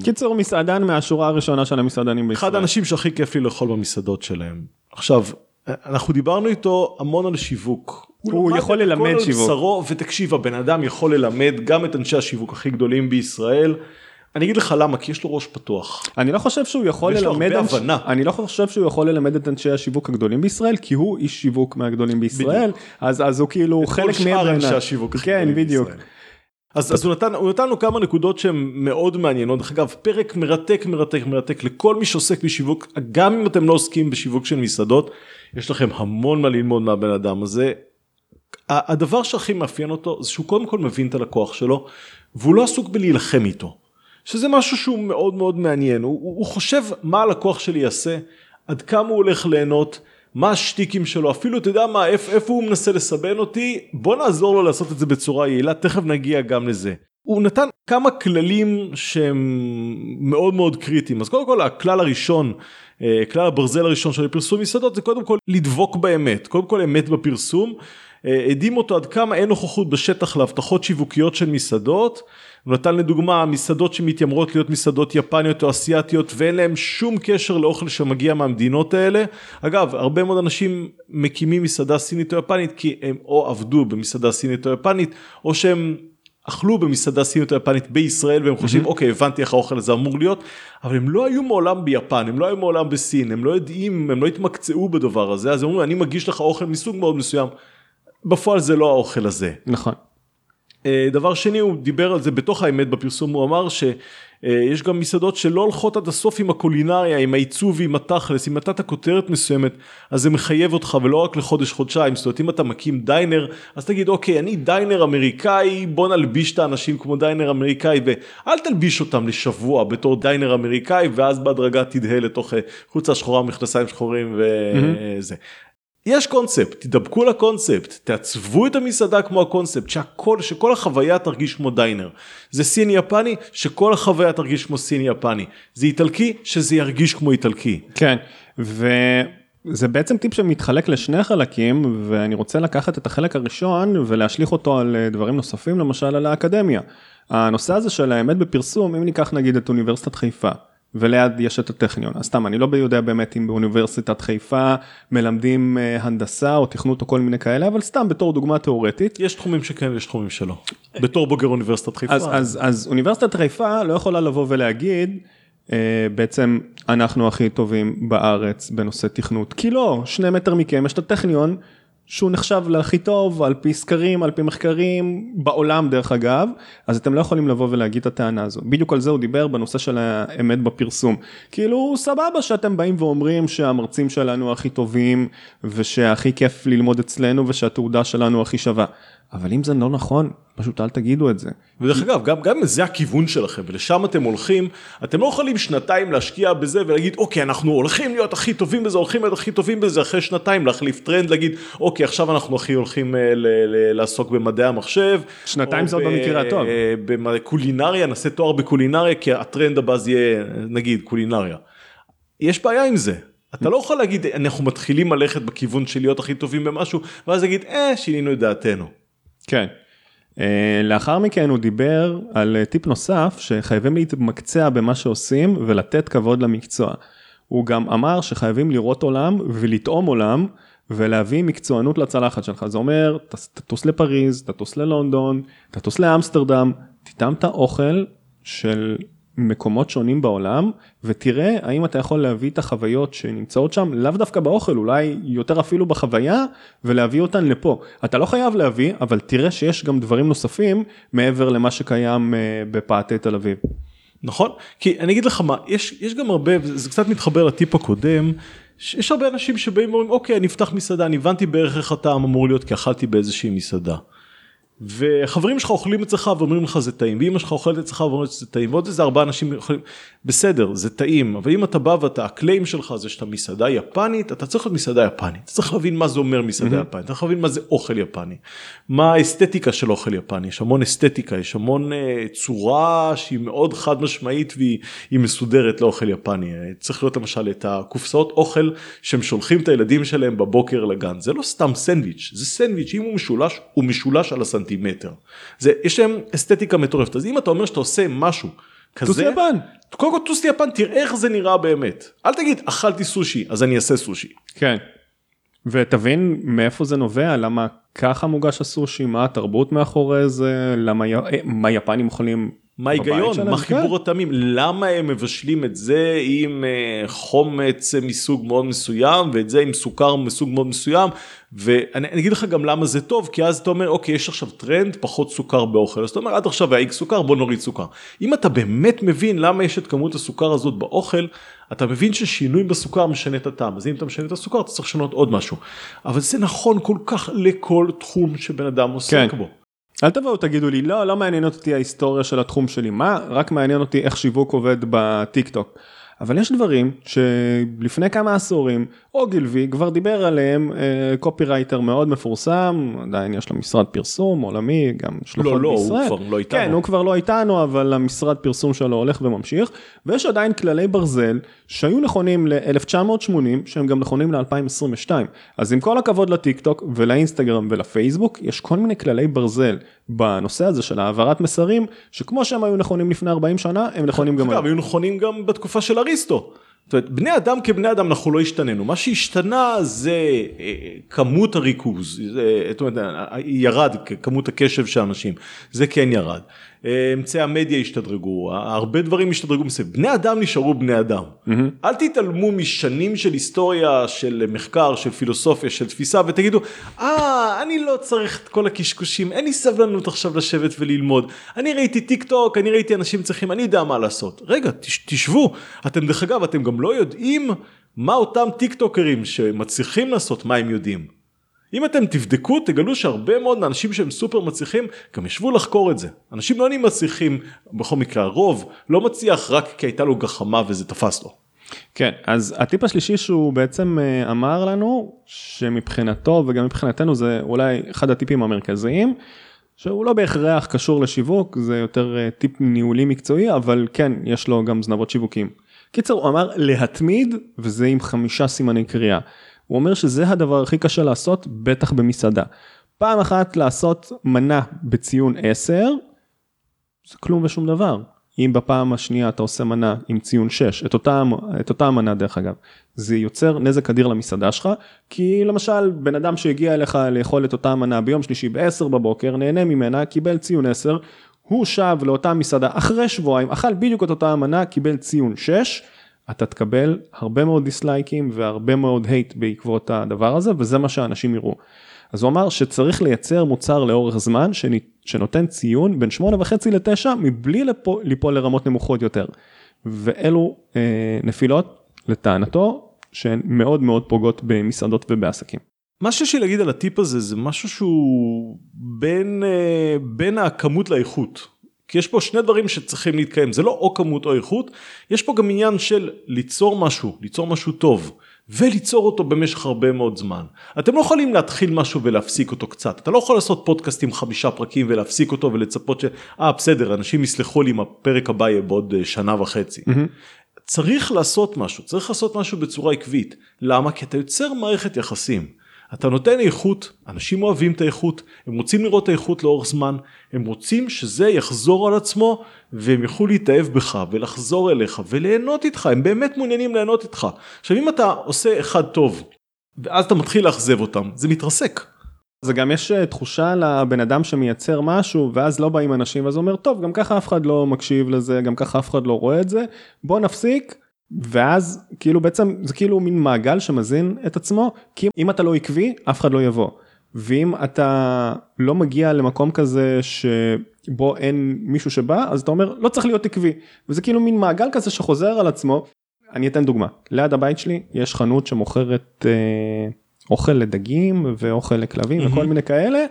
S2: קיצור מסעדן מהשורה הראשונה של המסעדנים
S3: בישראל. אחד האנשים שהכי כיף לי לאכול במסעדות שלהם. עכשיו אנחנו דיברנו איתו המון על שיווק.
S2: הוא, הוא יכול ללמד שיווק.
S3: בשרו, ותקשיב הבן אדם יכול ללמד גם את אנשי השיווק הכי גדולים בישראל. אני אגיד לך למה כי יש לו ראש פתוח.
S2: אני לא חושב שהוא יכול ללמד אנש... אני לא חושב שהוא יכול ללמד את אנשי השיווק הגדולים בישראל כי הוא איש שיווק מהגדולים בישראל אז אז הוא כאילו חלק
S3: מהבנה. כן בדיוק. אז, אז הוא, נתן, הוא נתן לו כמה נקודות שהן מאוד מעניינות, דרך אגב פרק מרתק מרתק מרתק לכל מי שעוסק בשיווק, גם אם אתם לא עוסקים בשיווק של מסעדות, יש לכם המון מה ללמוד מהבן אדם הזה. הדבר שהכי מאפיין אותו זה שהוא קודם כל מבין את הלקוח שלו והוא לא עסוק בלהילחם איתו. שזה משהו שהוא מאוד מאוד מעניין, הוא, הוא חושב מה הלקוח שלי יעשה, עד כמה הוא הולך ליהנות, מה השטיקים שלו, אפילו אתה יודע מה, איפה, איפה הוא מנסה לסבן אותי, בוא נעזור לו לעשות את זה בצורה יעילה, תכף נגיע גם לזה. הוא נתן כמה כללים שהם מאוד מאוד קריטיים, אז קודם כל הכלל הראשון אה, כלל הברזל הראשון של פרסום מסעדות זה קודם כל לדבוק באמת, קודם כל אמת בפרסום. אה, הדהים אותו עד כמה אין נוכחות בשטח להבטחות שיווקיות של מסעדות. הוא נתן לדוגמה מסעדות שמתיימרות להיות מסעדות יפניות או אסיאתיות ואין להם שום קשר לאוכל שמגיע מהמדינות האלה. אגב, הרבה מאוד אנשים מקימים מסעדה סינית או יפנית כי הם או עבדו במסעדה סינית או יפנית או שהם אכלו במסעדה סינית או יפנית בישראל והם חושבים אוקיי הבנתי איך האוכל הזה אמור להיות אבל הם לא היו מעולם ביפן הם לא היו מעולם בסין הם לא יודעים הם לא התמקצעו בדבר הזה אז הם אומרים אני מגיש לך אוכל מסוג מאוד מסוים בפועל זה לא האוכל הזה.
S2: נכון.
S3: אה, דבר שני הוא דיבר על זה בתוך האמת בפרסום הוא אמר ש... אה, יש גם מסעדות שלא הולכות עד הסוף עם הקולינריה, עם העיצוב ועם התכלס, אם נתת כותרת מסוימת, אז זה מחייב אותך ולא רק לחודש חודשיים, זאת אומרת אם אתה מקים דיינר, אז תגיד אוקיי אני דיינר אמריקאי, בוא נלביש את האנשים כמו דיינר אמריקאי ואל תלביש אותם לשבוע בתור דיינר אמריקאי ואז בהדרגה תדהה לתוך אה, חולצה שחורה, מכנסיים שחורים וזה. Mm-hmm. יש קונספט, תדבקו לקונספט, תעצבו את המסעדה כמו הקונספט, שהכל, שכל החוויה תרגיש כמו דיינר. זה סיני יפני, שכל החוויה תרגיש כמו סיני יפני. זה איטלקי, שזה ירגיש כמו איטלקי.
S2: כן, וזה בעצם טיפ שמתחלק לשני חלקים, ואני רוצה לקחת את החלק הראשון ולהשליך אותו על דברים נוספים, למשל על האקדמיה. הנושא הזה של האמת בפרסום, אם ניקח נגיד את אוניברסיטת חיפה. וליד יש את הטכניון. אז סתם, אני לא יודע באמת אם באוניברסיטת חיפה מלמדים אה, הנדסה או תכנות או כל מיני כאלה, אבל סתם בתור דוגמה תיאורטית.
S3: יש תחומים שכן ויש תחומים שלא. בתור בוגר אוניברסיטת חיפה.
S2: אז, אז, אז אוניברסיטת חיפה לא יכולה לבוא ולהגיד, אה, בעצם אנחנו הכי טובים בארץ בנושא תכנות, כי לא, שני מטר מכם יש את הטכניון. שהוא נחשב להכי טוב על פי סקרים, על פי מחקרים, בעולם דרך אגב, אז אתם לא יכולים לבוא ולהגיד את הטענה הזו. בדיוק על זה הוא דיבר בנושא של האמת בפרסום. כאילו סבבה שאתם באים ואומרים שהמרצים שלנו הכי טובים, ושהכי כיף ללמוד אצלנו, ושהתעודה שלנו הכי שווה. אבל אם זה לא נכון, פשוט אל תגידו את זה.
S3: ודרך אגב, גם, גם אם זה הכיוון שלכם ולשם אתם הולכים, אתם לא יכולים שנתיים להשקיע בזה ולהגיד, אוקיי, אנחנו הולכים להיות הכי טובים בזה, הולכים להיות הכי טובים בזה, אחרי שנתיים להחליף טרנד, להגיד, אוקיי, עכשיו אנחנו הכי הולכים אה, לעסוק במדעי המחשב.
S2: שנתיים זה עוד במקרה הטוב.
S3: בקולינריה, נעשה תואר בקולינריה, כי הטרנד הבא זה יהיה, נגיד, קולינריה. יש בעיה עם זה. אתה לא יכול להגיד, אנחנו מתחילים ללכת בכיוון של להיות הכי טובים במשהו, ואז להגיד, אה, שינינו את דעתנו.
S2: כן. Uh, לאחר מכן הוא דיבר על uh, טיפ נוסף שחייבים להתמקצע במה שעושים ולתת כבוד למקצוע. הוא גם אמר שחייבים לראות עולם ולטעום עולם ולהביא מקצוענות לצלחת שלך. זה אומר, תטוס לפריז, תטוס ללונדון, תטוס לאמסטרדם, תטעם את האוכל של מקומות שונים בעולם, ותראה האם אתה יכול להביא את החוויות שנמצאות שם, לאו דווקא באוכל, אולי יותר אפילו בחוויה, ולהביא אותן לפה. אתה לא חייב להביא, אבל תראה שיש גם דברים נוספים מעבר למה שקיים אה, בפאתי תל אביב.
S3: נכון? כי אני אגיד לך מה, יש, יש גם הרבה, זה קצת מתחבר לטיפ הקודם, יש הרבה אנשים שבאים ואומרים, אוקיי, אני אפתח מסעדה, אני הבנתי בערך איך הטעם אמור להיות, כי אכלתי באיזושהי מסעדה. וחברים שלך אוכלים אצלך ואומרים לך זה טעים, ואמא שלך אוכלת אצלך ואומרים שזה טעים, ועוד איזה ארבעה אנשים אוכלים, בסדר, זה טעים, אבל אם אתה בא ואתה, הקליים שלך זה שאתה מסעדה יפנית, אתה צריך להיות מסעדה יפנית, אתה צריך להבין מה זה אומר מסעדה יפנית, אתה צריך להבין מה זה אוכל יפני, מה האסתטיקה של אוכל יפני, יש המון אסתטיקה, יש המון uh, צורה שהיא מאוד חד משמעית והיא היא מסודרת לאוכל יפני, צריך להיות למשל את הקופסאות אוכל שהם שולחים את הילדים שלהם בבוקר לגן, זה לא סתם סנדוויץ', זה סנדוויץ', אם הוא משולש, הוא משולש על הסנטימטר, זה, יש להם אסתטיקה מטורפת, אז אם אתה אומר שאתה עושה משהו כזה,
S2: טוס ליפן.
S3: קודם כל טוס ליפן, תראה איך זה נראה באמת, אל תגיד אכלתי סושי, אז אני אעשה סושי.
S2: כן. ותבין מאיפה זה נובע, למה ככה מוגש הסושי, מה התרבות מאחורי זה, למה. אה, מה יפנים אוכלים
S3: מה ההיגיון? מה
S2: כן.
S3: חיבור הטעמים? למה הם מבשלים את זה עם אה, חומץ מסוג מאוד מסוים ואת זה עם סוכר מסוג מאוד מסוים ואני אני אגיד לך גם למה זה טוב כי אז אתה אומר אוקיי יש עכשיו טרנד פחות סוכר באוכל אז אתה אומר עד עכשיו היה איקס סוכר בוא נוריד סוכר. אם אתה באמת מבין למה יש את כמות הסוכר הזאת באוכל אתה מבין ששינוי בסוכר משנה את הטעם אז אם אתה משנה את הסוכר אתה צריך לשנות עוד משהו אבל זה נכון כל כך לכל תחום שבן אדם עוסק
S2: כן.
S3: בו.
S2: אל תבואו תגידו לי לא לא מעניין אותי ההיסטוריה של התחום שלי מה רק מעניין אותי איך שיווק עובד בטיק טוק. אבל יש דברים שלפני כמה עשורים אוגילבי כבר דיבר עליהם אה, קופירייטר מאוד מפורסם עדיין יש לו משרד פרסום עולמי גם שלוחות
S3: לא, לא, הוא
S2: בישראל.
S3: כבר לא איתנו.
S2: כן הוא כבר לא איתנו אבל המשרד פרסום שלו הולך וממשיך ויש עדיין כללי ברזל שהיו נכונים ל-1980 שהם גם נכונים ל-2022 אז עם כל הכבוד לטיק טוק ולאינסטגרם ולפייסבוק יש כל מיני כללי ברזל בנושא הזה של העברת מסרים שכמו שהם היו נכונים לפני 40 שנה הם נכונים גם היום.
S3: היו נכונים גם בתקופה של אריסטו. זאת אומרת, בני אדם כבני אדם אנחנו לא השתננו, מה שהשתנה זה אה, כמות הריכוז, זאת אומרת, ירד כמות הקשב של אנשים, זה כן ירד. אמצעי המדיה השתדרגו, הרבה דברים השתדרגו מסביב, בני אדם נשארו בני אדם. אל תתעלמו משנים של היסטוריה, של מחקר, של פילוסופיה, של תפיסה, ותגידו, אה, אני לא צריך את כל הקשקושים, אין לי סבלנות עכשיו לשבת וללמוד. אני ראיתי טיק טוק, אני ראיתי אנשים צריכים, אני יודע מה לעשות. רגע, תש, תשבו. אתם דרך אגב, אתם גם לא יודעים מה אותם טיק טוקרים שמצליחים לעשות, מה הם יודעים. אם אתם תבדקו תגלו שהרבה מאוד מהאנשים שהם סופר מצליחים גם ישבו לחקור את זה. אנשים לא נהיים מצליחים בכל מקרה הרוב לא מצליח רק כי הייתה לו גחמה וזה תפס לו.
S2: כן, אז הטיפ השלישי שהוא בעצם אה, אמר לנו, שמבחינתו וגם מבחינתנו זה אולי אחד הטיפים המרכזיים, שהוא לא בהכרח קשור לשיווק, זה יותר אה, טיפ ניהולי מקצועי, אבל כן, יש לו גם זנבות שיווקים. קיצר, הוא אמר להתמיד, וזה עם חמישה סימני קריאה. הוא אומר שזה הדבר הכי קשה לעשות, בטח במסעדה. פעם אחת לעשות מנה בציון 10, זה כלום ושום דבר. אם בפעם השנייה אתה עושה מנה עם ציון 6, את אותה, את אותה המנה דרך אגב, זה יוצר נזק אדיר למסעדה שלך, כי למשל בן אדם שהגיע אליך לאכול את אותה מנה ביום שלישי ב-10 בבוקר, נהנה ממנה, קיבל ציון 10, הוא שב לאותה מסעדה אחרי שבועיים, אכל בדיוק את אותה המנה, קיבל ציון 6, אתה תקבל הרבה מאוד דיסלייקים והרבה מאוד הייט בעקבות הדבר הזה, וזה מה שאנשים יראו. אז הוא אמר שצריך לייצר מוצר לאורך זמן שנותן ציון בין 8.5 ל-9 מבלי ליפול, ליפול לרמות נמוכות יותר. ואלו אה, נפילות לטענתו שהן מאוד מאוד פוגעות במסעדות ובעסקים.
S3: מה שיש לי להגיד על הטיפ הזה זה משהו שהוא בין, אה, בין הכמות לאיכות. כי יש פה שני דברים שצריכים להתקיים, זה לא או כמות או איכות, יש פה גם עניין של ליצור משהו, ליצור משהו טוב. וליצור אותו במשך הרבה מאוד זמן. אתם לא יכולים להתחיל משהו ולהפסיק אותו קצת. אתה לא יכול לעשות פודקאסט עם חמישה פרקים ולהפסיק אותו ולצפות ש... אה בסדר, אנשים יסלחו לי אם הפרק הבא יהיה בעוד אה, שנה וחצי. Mm-hmm. צריך לעשות משהו, צריך לעשות משהו בצורה עקבית. למה? כי אתה יוצר מערכת יחסים. אתה נותן איכות, אנשים אוהבים את האיכות, הם רוצים לראות את האיכות לאורך זמן, הם רוצים שזה יחזור על עצמו והם יוכלו להתאהב בך ולחזור אליך וליהנות איתך, הם באמת מעוניינים ליהנות איתך. עכשיו אם אתה עושה אחד טוב ואז אתה מתחיל לאכזב אותם, זה מתרסק.
S2: זה גם יש אה, תחושה לבן אדם שמייצר משהו ואז לא באים אנשים ואז הוא אומר טוב גם ככה אף אחד לא מקשיב לזה גם ככה אף אחד לא רואה את זה בוא נפסיק ואז כאילו בעצם זה כאילו מין מעגל שמזין את עצמו כי אם אתה לא עקבי אף אחד לא יבוא ואם אתה לא מגיע למקום כזה שבו אין מישהו שבא אז אתה אומר לא צריך להיות עקבי וזה כאילו מין מעגל כזה שחוזר על עצמו. אני אתן דוגמה ליד הבית שלי יש חנות שמוכרת. אה, אוכל לדגים ואוכל לכלבים mm-hmm. וכל מיני כאלה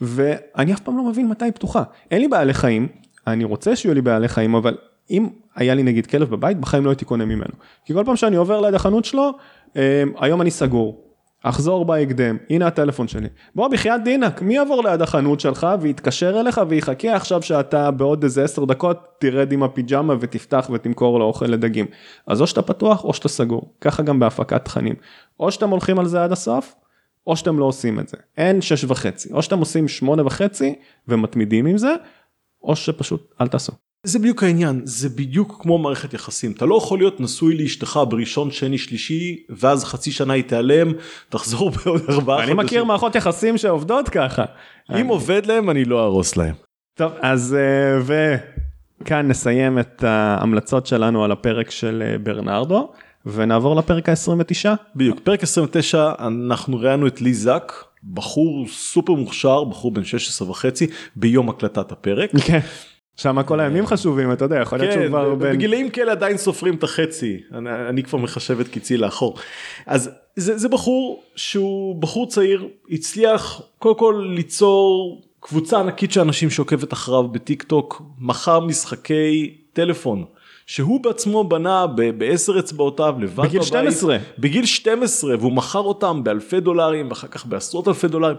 S2: ואני אף פעם לא מבין מתי היא פתוחה אין לי בעלי חיים אני רוצה שיהיו לי בעלי חיים אבל אם היה לי נגיד כלב בבית בחיים לא הייתי קונה ממנו כי כל פעם שאני עובר ליד החנות שלו אה, היום אני סגור אחזור בהקדם, הנה הטלפון שלי. בוא בחייאת דינק, מי יעבור ליד החנות שלך ויתקשר אליך ויחכה עכשיו שאתה בעוד איזה 10 דקות תרד עם הפיג'מה ותפתח ותמכור לו אוכל לדגים. אז או שאתה פתוח או שאתה סגור, ככה גם בהפקת תכנים. או שאתם הולכים על זה עד הסוף, או שאתם לא עושים את זה. אין 6 וחצי, או שאתם עושים 8 וחצי ומתמידים עם זה, או שפשוט אל תעשו.
S3: זה בדיוק העניין זה בדיוק כמו מערכת יחסים אתה לא יכול להיות נשוי לאשתך בראשון שני שלישי ואז חצי שנה היא תיעלם תחזור בעוד ארבעה
S2: חודשים. אני מכיר מערכות יחסים שעובדות ככה.
S3: אם עובד להם אני לא אהרוס להם.
S2: טוב אז אה, וכאן נסיים את ההמלצות שלנו על הפרק של אה, ברנרדו ונעבור לפרק ה-29.
S3: בדיוק פרק 29 אנחנו ראינו את לי זק בחור סופר מוכשר בחור בן 16 וחצי ביום הקלטת הפרק.
S2: כן. שם כל הימים חשובים אתה יודע יכול להיות שהוא
S3: כן,
S2: כבר
S3: בין... בגילאים כאלה עדיין סופרים את החצי. אני, אני כבר מחשב את קיצי לאחור. אז זה, זה בחור שהוא בחור צעיר הצליח קודם כל ליצור קבוצה ענקית של אנשים שעוקבת אחריו בטיק טוק מכר משחקי טלפון שהוא בעצמו בנה בעשר אצבעותיו לבד
S2: בגיל בבית, 12
S3: בגיל 12 והוא מכר אותם באלפי דולרים ואחר כך בעשרות אלפי דולרים.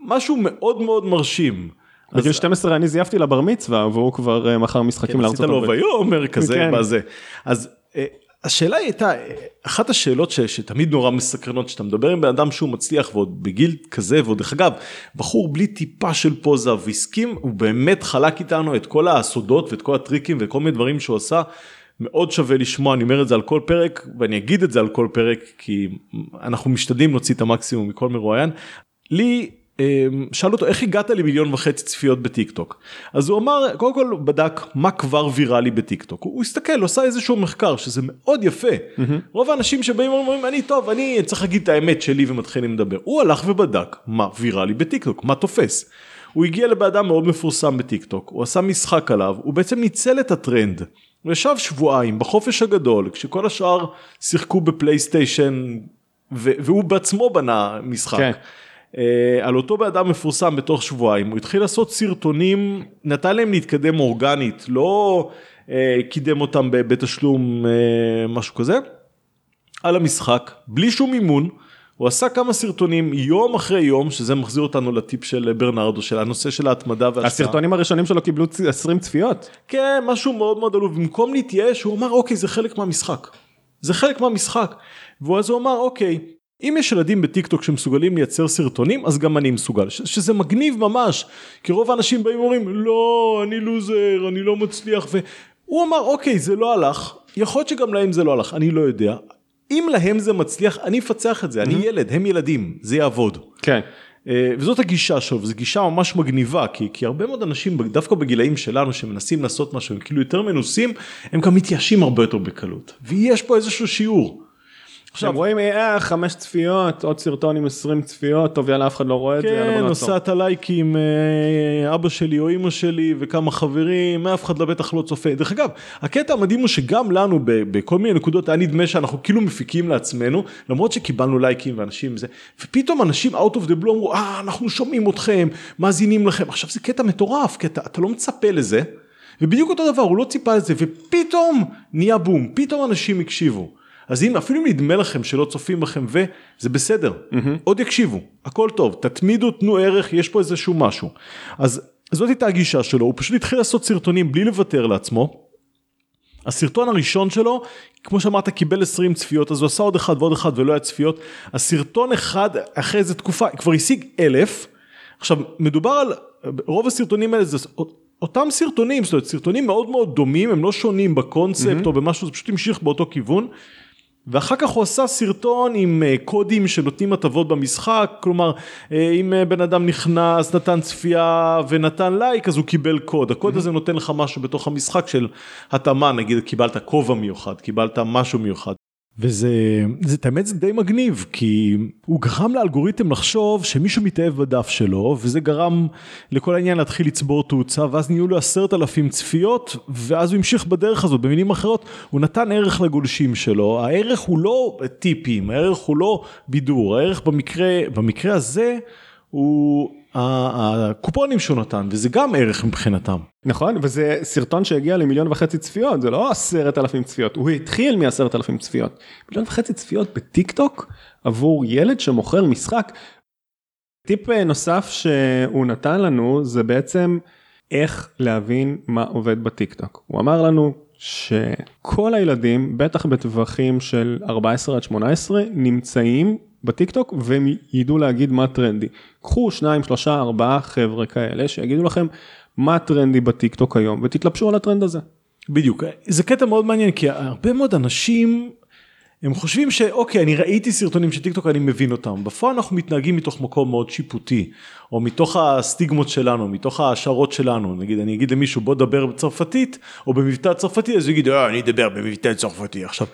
S3: משהו מאוד מאוד מרשים.
S2: בגיל 12 אני זייפתי לבר מצווה והוא כבר אה, מכר משחקים לארצות
S3: הברית. עשית לו ויאמר כזה כן. בזה. אז אה, השאלה הייתה אחת השאלות ש, שתמיד נורא מסקרנות שאתה מדבר עם בן אדם שהוא מצליח ועוד בגיל כזה ועוד דרך אגב בחור בלי טיפה של פוזה והסכים הוא באמת חלק איתנו את כל הסודות ואת כל הטריקים וכל מיני דברים שהוא עשה. מאוד שווה לשמוע אני אומר את זה על כל פרק ואני אגיד את זה על כל פרק כי אנחנו משתדלים להוציא את המקסימום מכל מרואיין. לי שאל אותו איך הגעת למיליון וחצי צפיות בטיק טוק אז הוא אמר קודם כל בדק מה כבר ויראלי בטיק טוק הוא הסתכל עושה איזשהו מחקר שזה מאוד יפה mm-hmm. רוב האנשים שבאים ואומרים אני טוב אני צריך להגיד את האמת שלי ומתחילים לדבר הוא הלך ובדק מה ויראלי בטיק טוק מה תופס. הוא הגיע לבן אדם מאוד מפורסם בטיק טוק הוא עשה משחק עליו הוא בעצם ניצל את הטרנד. הוא ישב שבועיים בחופש הגדול כשכל השאר שיחקו בפלייסטיישן והוא בעצמו בנה משחק. כן. אה, על אותו בן אדם מפורסם בתוך שבועיים, הוא התחיל לעשות סרטונים, נתן להם להתקדם אורגנית, לא אה, קידם אותם בתשלום אה, משהו כזה, על המשחק, בלי שום מימון. הוא עשה כמה סרטונים יום אחרי יום שזה מחזיר אותנו לטיפ של ברנרדו של הנושא של ההתמדה והשקעה.
S2: הסרטונים הראשונים שלו קיבלו 20 צפיות.
S3: כן משהו מאוד מאוד עלוב במקום להתייאש הוא אמר אוקיי זה חלק מהמשחק. זה חלק מהמשחק. ואז הוא אמר אוקיי אם יש ילדים בטיק טוק שמסוגלים לייצר סרטונים אז גם אני מסוגל שזה מגניב ממש כי רוב האנשים באים ואומרים לא אני לוזר אני לא מצליח והוא אמר אוקיי זה לא הלך יכול להיות שגם להם זה לא הלך אני לא יודע אם להם זה מצליח אני אפצח את זה אני ילד הם ילדים זה יעבוד.
S2: כן.
S3: אה, וזאת הגישה שלו וזו גישה ממש מגניבה כי, כי הרבה מאוד אנשים דווקא בגילאים שלנו שמנסים לעשות משהו הם כאילו יותר מנוסים הם גם מתייאשים הרבה יותר בקלות ויש פה איזשהו שיעור.
S2: עכשיו רואים אה חמש צפיות עוד סרטון עם 20 צפיות טוב יאללה אף אחד לא רואה את זה.
S3: כן עושה את הלייקים אה, אבא שלי או אמא שלי וכמה חברים אף אחד לא בטח לא צופה דרך אגב הקטע המדהים הוא שגם לנו בכל מיני נקודות היה נדמה שאנחנו כאילו מפיקים לעצמנו למרות שקיבלנו לייקים ואנשים זה ופתאום אנשים out of the blue אמרו אה אנחנו שומעים אתכם מאזינים לכם עכשיו זה קטע מטורף כי אתה, אתה לא מצפה לזה. ובדיוק אותו דבר הוא לא ציפה לזה ופתאום נהיה בום פתאום אנשים הקשיבו. אז אם אפילו נדמה לכם שלא צופים בכם וזה בסדר mm-hmm. עוד יקשיבו הכל טוב תתמידו תנו ערך יש פה איזשהו משהו אז זאת הייתה הגישה שלו הוא פשוט התחיל לעשות סרטונים בלי לוותר לעצמו. הסרטון הראשון שלו כמו שאמרת קיבל 20 צפיות אז הוא עשה עוד אחד ועוד אחד ולא היה צפיות הסרטון אחד אחרי איזה תקופה כבר השיג אלף עכשיו מדובר על רוב הסרטונים האלה זה אותם סרטונים זאת אומרת סרטונים מאוד מאוד דומים הם לא שונים בקונספט mm-hmm. או במשהו זה פשוט המשיך באותו כיוון ואחר כך הוא עשה סרטון עם אה, קודים שנותנים הטבות במשחק, כלומר אה, אם אה, בן אדם נכנס, נתן צפייה ונתן לייק אז הוא קיבל קוד, הקוד הזה נותן לך משהו בתוך המשחק של התאמה, נגיד קיבלת כובע מיוחד, קיבלת משהו מיוחד. וזה, זה, האמת זה די מגניב, כי הוא גרם לאלגוריתם לחשוב שמישהו מתאהב בדף שלו, וזה גרם לכל העניין להתחיל לצבור תאוצה, ואז נהיו לו עשרת אלפים צפיות, ואז הוא המשיך בדרך הזאת, במילים אחרות, הוא נתן ערך לגולשים שלו, הערך הוא לא טיפים, הערך הוא לא בידור, הערך במקרה, במקרה הזה הוא הקופונים שהוא נתן, וזה גם ערך מבחינתם.
S2: נכון, וזה סרטון שהגיע למיליון וחצי צפיות, זה לא עשרת אלפים צפיות, הוא התחיל מעשרת אלפים צפיות. מיליון וחצי צפיות בטיק טוק עבור ילד שמוכר משחק. טיפ נוסף שהוא נתן לנו זה בעצם איך להבין מה עובד בטיק טוק. הוא אמר לנו שכל הילדים, בטח בטווחים של 14 עד 18, נמצאים בטיק טוק והם ידעו להגיד מה טרנדי. קחו שניים, שלושה, ארבעה חבר'ה כאלה שיגידו לכם מה טרנדי בטיק טוק היום ותתלבשו על הטרנד הזה.
S3: בדיוק, זה קטע מאוד מעניין כי הרבה מאוד אנשים הם חושבים שאוקיי אני ראיתי סרטונים של טיקטוק אני מבין אותם בפועל אנחנו מתנהגים מתוך מקום מאוד שיפוטי או מתוך הסטיגמות שלנו מתוך ההשערות שלנו נגיד אני אגיד למישהו בוא דבר בצרפתית או במבטא צרפתי אז הוא יגיד אה, אני אדבר במבטא צרפתי עכשיו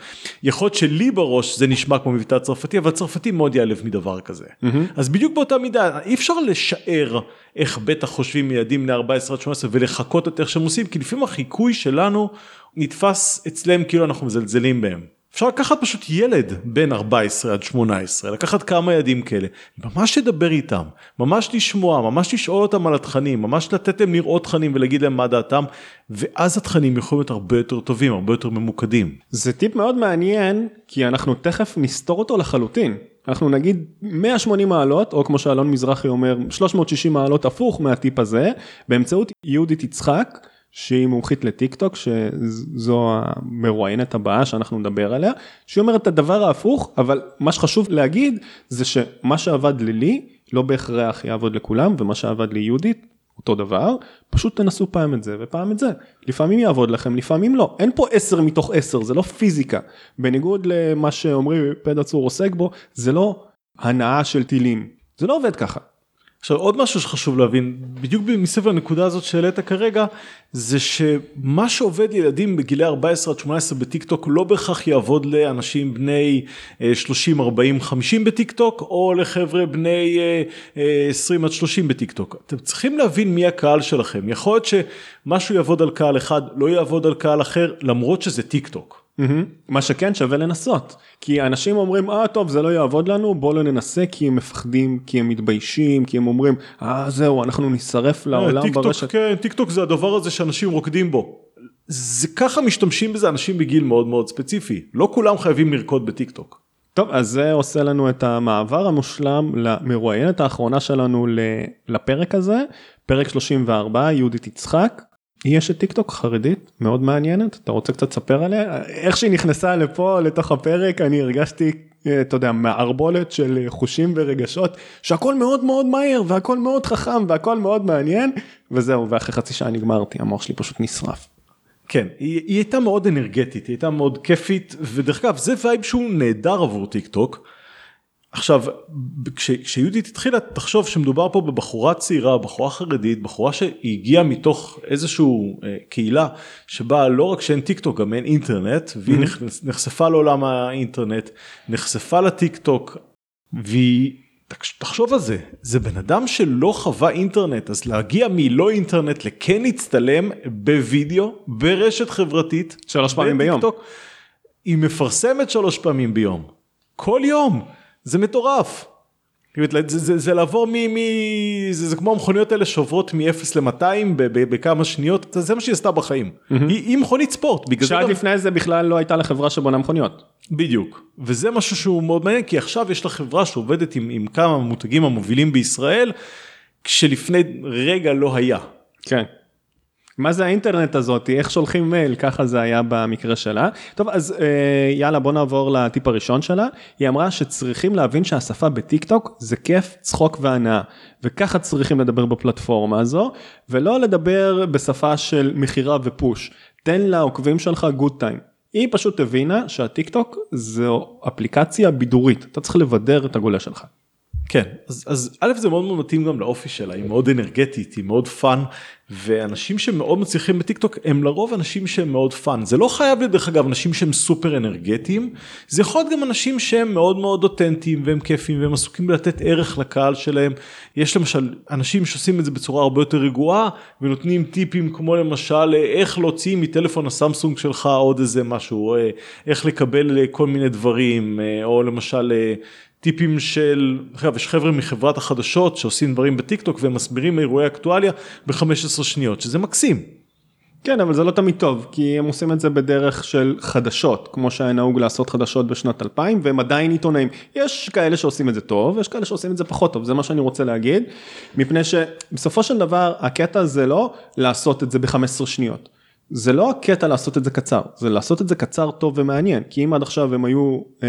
S3: יכול להיות שלי בראש זה נשמע כמו מבטא צרפתי אבל צרפתי מאוד ייעלב מדבר כזה mm-hmm. אז בדיוק באותה מידה אי אפשר לשער איך בטח חושבים ילדים בני 14 עד 18 ולחקות את איך שהם עושים כי לפעמים החיקוי שלנו נתפס אצלם כאילו אנחנו מזלזלים בהם. אפשר לקחת פשוט ילד בין 14 עד 18, לקחת כמה ילדים כאלה, ממש לדבר איתם, ממש לשמוע, ממש לשאול אותם על התכנים, ממש לתת להם לראות תכנים ולהגיד להם מה דעתם, ואז התכנים יכולים להיות הרבה יותר טובים, הרבה יותר ממוקדים.
S2: זה טיפ מאוד מעניין, כי אנחנו תכף נסתור אותו לחלוטין. אנחנו נגיד 180 מעלות, או כמו שאלון מזרחי אומר, 360 מעלות הפוך מהטיפ הזה, באמצעות יהודית יצחק. שהיא מומחית לטיק טוק שזו המרואיינת הבאה שאנחנו נדבר עליה שהיא אומרת את הדבר ההפוך אבל מה שחשוב להגיד זה שמה שעבד ללי לא בהכרח יעבוד לכולם ומה שעבד ליהודית אותו דבר פשוט תנסו פעם את זה ופעם את זה. לפעמים יעבוד לכם לפעמים לא. אין פה 10 מתוך 10 זה לא פיזיקה. בניגוד למה שאומרים פדה צור עוסק בו זה לא הנעה של טילים. זה לא עובד ככה.
S3: עכשיו עוד משהו שחשוב להבין בדיוק מסביב לנקודה הזאת שהעלית כרגע זה שמה שעובד ילדים בגילי 14 עד 18 בטיק טוק לא בהכרח יעבוד לאנשים בני 30 40 50 בטיק טוק או לחבר'ה בני 20 עד 30 בטיק טוק אתם צריכים להבין מי הקהל שלכם יכול להיות שמשהו יעבוד על קהל אחד לא יעבוד על קהל אחר למרות שזה טיק טוק.
S2: Mm-hmm. מה שכן שווה לנסות כי אנשים אומרים אה טוב זה לא יעבוד לנו בוא לא ננסה כי הם מפחדים כי הם מתביישים כי הם אומרים אה זהו אנחנו נשרף לעולם
S3: טיק
S2: ברשת.
S3: כן טיק טוק זה הדבר הזה שאנשים רוקדים בו. זה ככה משתמשים בזה אנשים בגיל מאוד מאוד ספציפי לא כולם חייבים לרקוד בטיק טוק.
S2: טוב אז זה עושה לנו את המעבר המושלם למרואיינת האחרונה שלנו לפרק הזה פרק 34 יהודית יצחק היא אשת טיק טוק חרדית מאוד מעניינת אתה רוצה קצת לספר עליה איך שהיא נכנסה לפה לתוך הפרק אני הרגשתי אתה יודע מערבולת של חושים ורגשות שהכל מאוד מאוד מהר והכל מאוד חכם והכל מאוד מעניין וזהו ואחרי חצי שעה נגמרתי המוח שלי פשוט נשרף.
S3: כן היא, היא הייתה מאוד אנרגטית היא הייתה מאוד כיפית ודרך אגב זה vibe שהוא נהדר עבור טיק טוק. עכשיו כש, כשיהודית התחילה תחשוב שמדובר פה בבחורה צעירה בחורה חרדית בחורה שהגיעה מתוך איזשהו אה, קהילה שבה לא רק שאין טיק טוק גם אין אינטרנט והיא mm-hmm. נחשפה לעולם האינטרנט נחשפה לטיק טוק והיא תחשוב על זה זה בן אדם שלא חווה אינטרנט אז להגיע מלא אינטרנט לכן להצטלם בווידאו ברשת חברתית
S2: שלוש פעמים ביום
S3: היא מפרסמת שלוש פעמים ביום כל יום. זה מטורף. זה, זה, זה לעבור מ... מ זה, זה כמו המכוניות האלה שעוברות מ-0 ל-200 בכמה שניות, זה, זה מה שהיא עשתה בחיים. Mm-hmm. היא, היא מכונית ספורט.
S2: שעד לפני זה בכלל לא הייתה לחברה שבונה מכוניות.
S3: בדיוק. וזה משהו שהוא מאוד מעניין, כי עכשיו יש לה חברה שעובדת עם, עם כמה מותגים המובילים בישראל, כשלפני רגע לא היה.
S2: כן. מה זה האינטרנט הזאת, איך שולחים מייל, ככה זה היה במקרה שלה. טוב, אז אה, יאללה בוא נעבור לטיפ הראשון שלה. היא אמרה שצריכים להבין שהשפה בטיק טוק זה כיף, צחוק והנאה. וככה צריכים לדבר בפלטפורמה הזו, ולא לדבר בשפה של מכירה ו push. תן לעוקבים שלך good time. היא פשוט הבינה שהטיק טוק זו אפליקציה בידורית, אתה צריך לבדר את הגולש שלך.
S3: כן, אז, אז א' זה מאוד מאוד מתאים גם לאופי שלה, היא מאוד אנרגטית, היא מאוד fun, ואנשים שמאוד מצליחים בטיק טוק הם לרוב אנשים שהם מאוד fun. זה לא חייב להיות דרך אגב אנשים שהם סופר אנרגטיים, זה יכול להיות גם אנשים שהם מאוד מאוד אותנטיים והם כיפים והם עסוקים בלתת ערך לקהל שלהם. יש למשל אנשים שעושים את זה בצורה הרבה יותר רגועה ונותנים טיפים כמו למשל איך להוציא מטלפון הסמסונג שלך עוד איזה משהו, אה, איך לקבל כל מיני דברים, אה, או למשל אה, טיפים של, אגב יש חבר'ה מחברת החדשות שעושים דברים בטיק טוק והם מסבירים אירועי אקטואליה ב-15 שניות שזה מקסים.
S2: כן אבל זה לא תמיד טוב כי הם עושים את זה בדרך של חדשות כמו שהיה נהוג לעשות חדשות בשנת 2000 והם עדיין עיתונאים יש כאלה שעושים את זה טוב יש כאלה שעושים את זה פחות טוב זה מה שאני רוצה להגיד מפני שבסופו של דבר הקטע זה לא לעשות את זה ב-15 שניות. זה לא הקטע לעשות את זה קצר זה לעשות את זה קצר טוב ומעניין כי אם עד עכשיו הם היו. אה,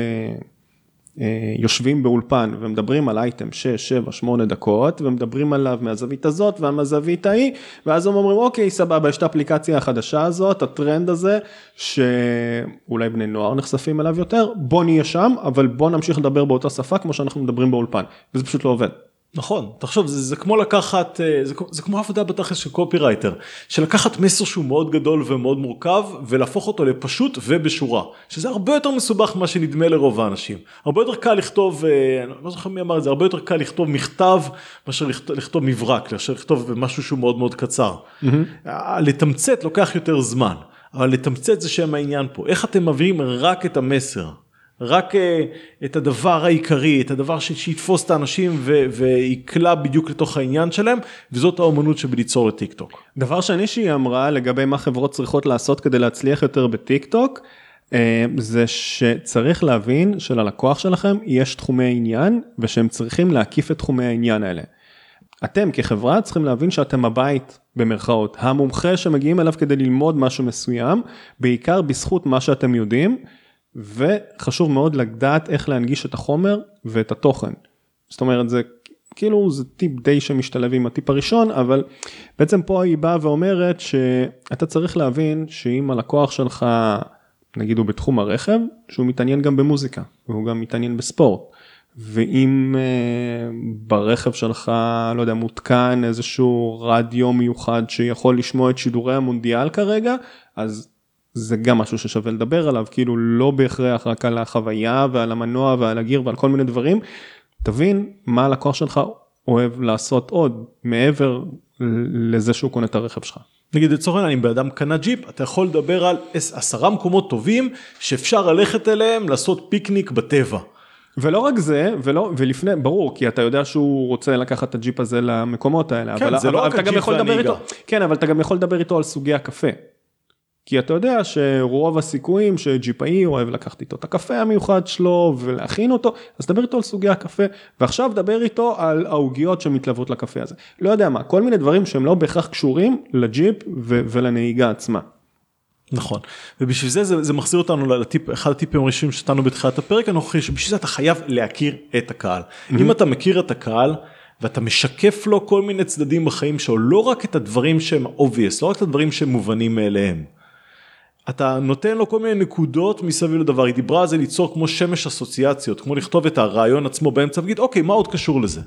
S2: יושבים באולפן ומדברים על אייטם 6, 7, 8 דקות ומדברים עליו מהזווית הזאת ומהזווית ההיא ואז הם אומרים אוקיי סבבה יש את האפליקציה החדשה הזאת הטרנד הזה שאולי בני נוער נחשפים אליו יותר בוא נהיה שם אבל בוא נמשיך לדבר באותה שפה כמו שאנחנו מדברים באולפן וזה פשוט לא עובד.
S3: נכון, תחשוב, זה, זה כמו לקחת, אה, זה, זה כמו עבודה בתכלס של קופירייטר, של לקחת מסר שהוא מאוד גדול ומאוד מורכב ולהפוך אותו לפשוט ובשורה, שזה הרבה יותר מסובך ממה שנדמה לרוב האנשים. הרבה יותר קל לכתוב, אה, אני לא זוכר מי אמר את זה, הרבה יותר קל לכתוב מכתב מאשר לכתוב, לכתוב מברק, מאשר לכתוב משהו שהוא מאוד מאוד קצר. Mm-hmm. לתמצת לוקח יותר זמן, אבל לתמצת זה שם העניין פה, איך אתם מעבירים רק את המסר. רק אה, את הדבר העיקרי, את הדבר שיתפוס את האנשים ויקלע בדיוק לתוך העניין שלהם, וזאת האומנות שבליצור לטיק טוק.
S2: דבר שני שהיא אמרה לגבי מה חברות צריכות לעשות כדי להצליח יותר בטיק טוק, אה, זה שצריך להבין שללקוח שלכם יש תחומי עניין ושהם צריכים להקיף את תחומי העניין האלה. אתם כחברה צריכים להבין שאתם הבית במרכאות, המומחה שמגיעים אליו כדי ללמוד משהו מסוים, בעיקר בזכות מה שאתם יודעים. וחשוב מאוד לדעת איך להנגיש את החומר ואת התוכן. זאת אומרת זה כאילו זה טיפ די שמשתלב עם הטיפ הראשון אבל בעצם פה היא באה ואומרת שאתה צריך להבין שאם הלקוח שלך נגיד הוא בתחום הרכב שהוא מתעניין גם במוזיקה והוא גם מתעניין בספורט. ואם uh, ברכב שלך לא יודע מותקן איזשהו רדיו מיוחד שיכול לשמוע את שידורי המונדיאל כרגע אז זה גם משהו ששווה לדבר עליו, כאילו לא בהכרח רק על החוויה ועל המנוע ועל הגיר ועל כל מיני דברים, תבין מה הלקוח שלך אוהב לעשות עוד מעבר לזה שהוא קונה את הרכב שלך.
S3: נגיד לצורך העניין אם בן אדם קנה ג'יפ אתה יכול לדבר על עשרה מקומות טובים שאפשר ללכת אליהם לעשות פיקניק בטבע.
S2: ולא רק זה ולא ולפני ברור כי אתה יודע שהוא רוצה לקחת את הג'יפ הזה למקומות האלה
S3: כן, אבל, זה לא אבל, לא רק הג'יפ והנהיגה.
S2: כן אבל אתה גם יכול לדבר איתו על סוגי הקפה. כי אתה יודע שרוב הסיכויים שג'יפאי אוהב לקחת איתו את הקפה המיוחד שלו ולהכין אותו, אז דבר איתו על סוגי הקפה, ועכשיו דבר איתו על העוגיות שמתלוות לקפה הזה. לא יודע מה, כל מיני דברים שהם לא בהכרח קשורים לג'יפ ו- ולנהיגה עצמה.
S3: נכון ובשביל זה, זה זה מחזיר אותנו לטיפ אחד הטיפים הראשונים שנתנו בתחילת הפרק הנוכחי שבשביל זה אתה חייב להכיר את הקהל mm-hmm. אם אתה מכיר את הקהל ואתה משקף לו כל מיני צדדים בחיים שלו לא רק את הדברים שהם obvious לא רק את הדברים שהם מובנים מאליהם. אתה נותן לו כל מיני נקודות מסביב לדבר, היא דיברה על זה ליצור כמו שמש אסוציאציות, כמו לכתוב את הרעיון עצמו באמצע ולהגיד אוקיי מה עוד קשור לזה.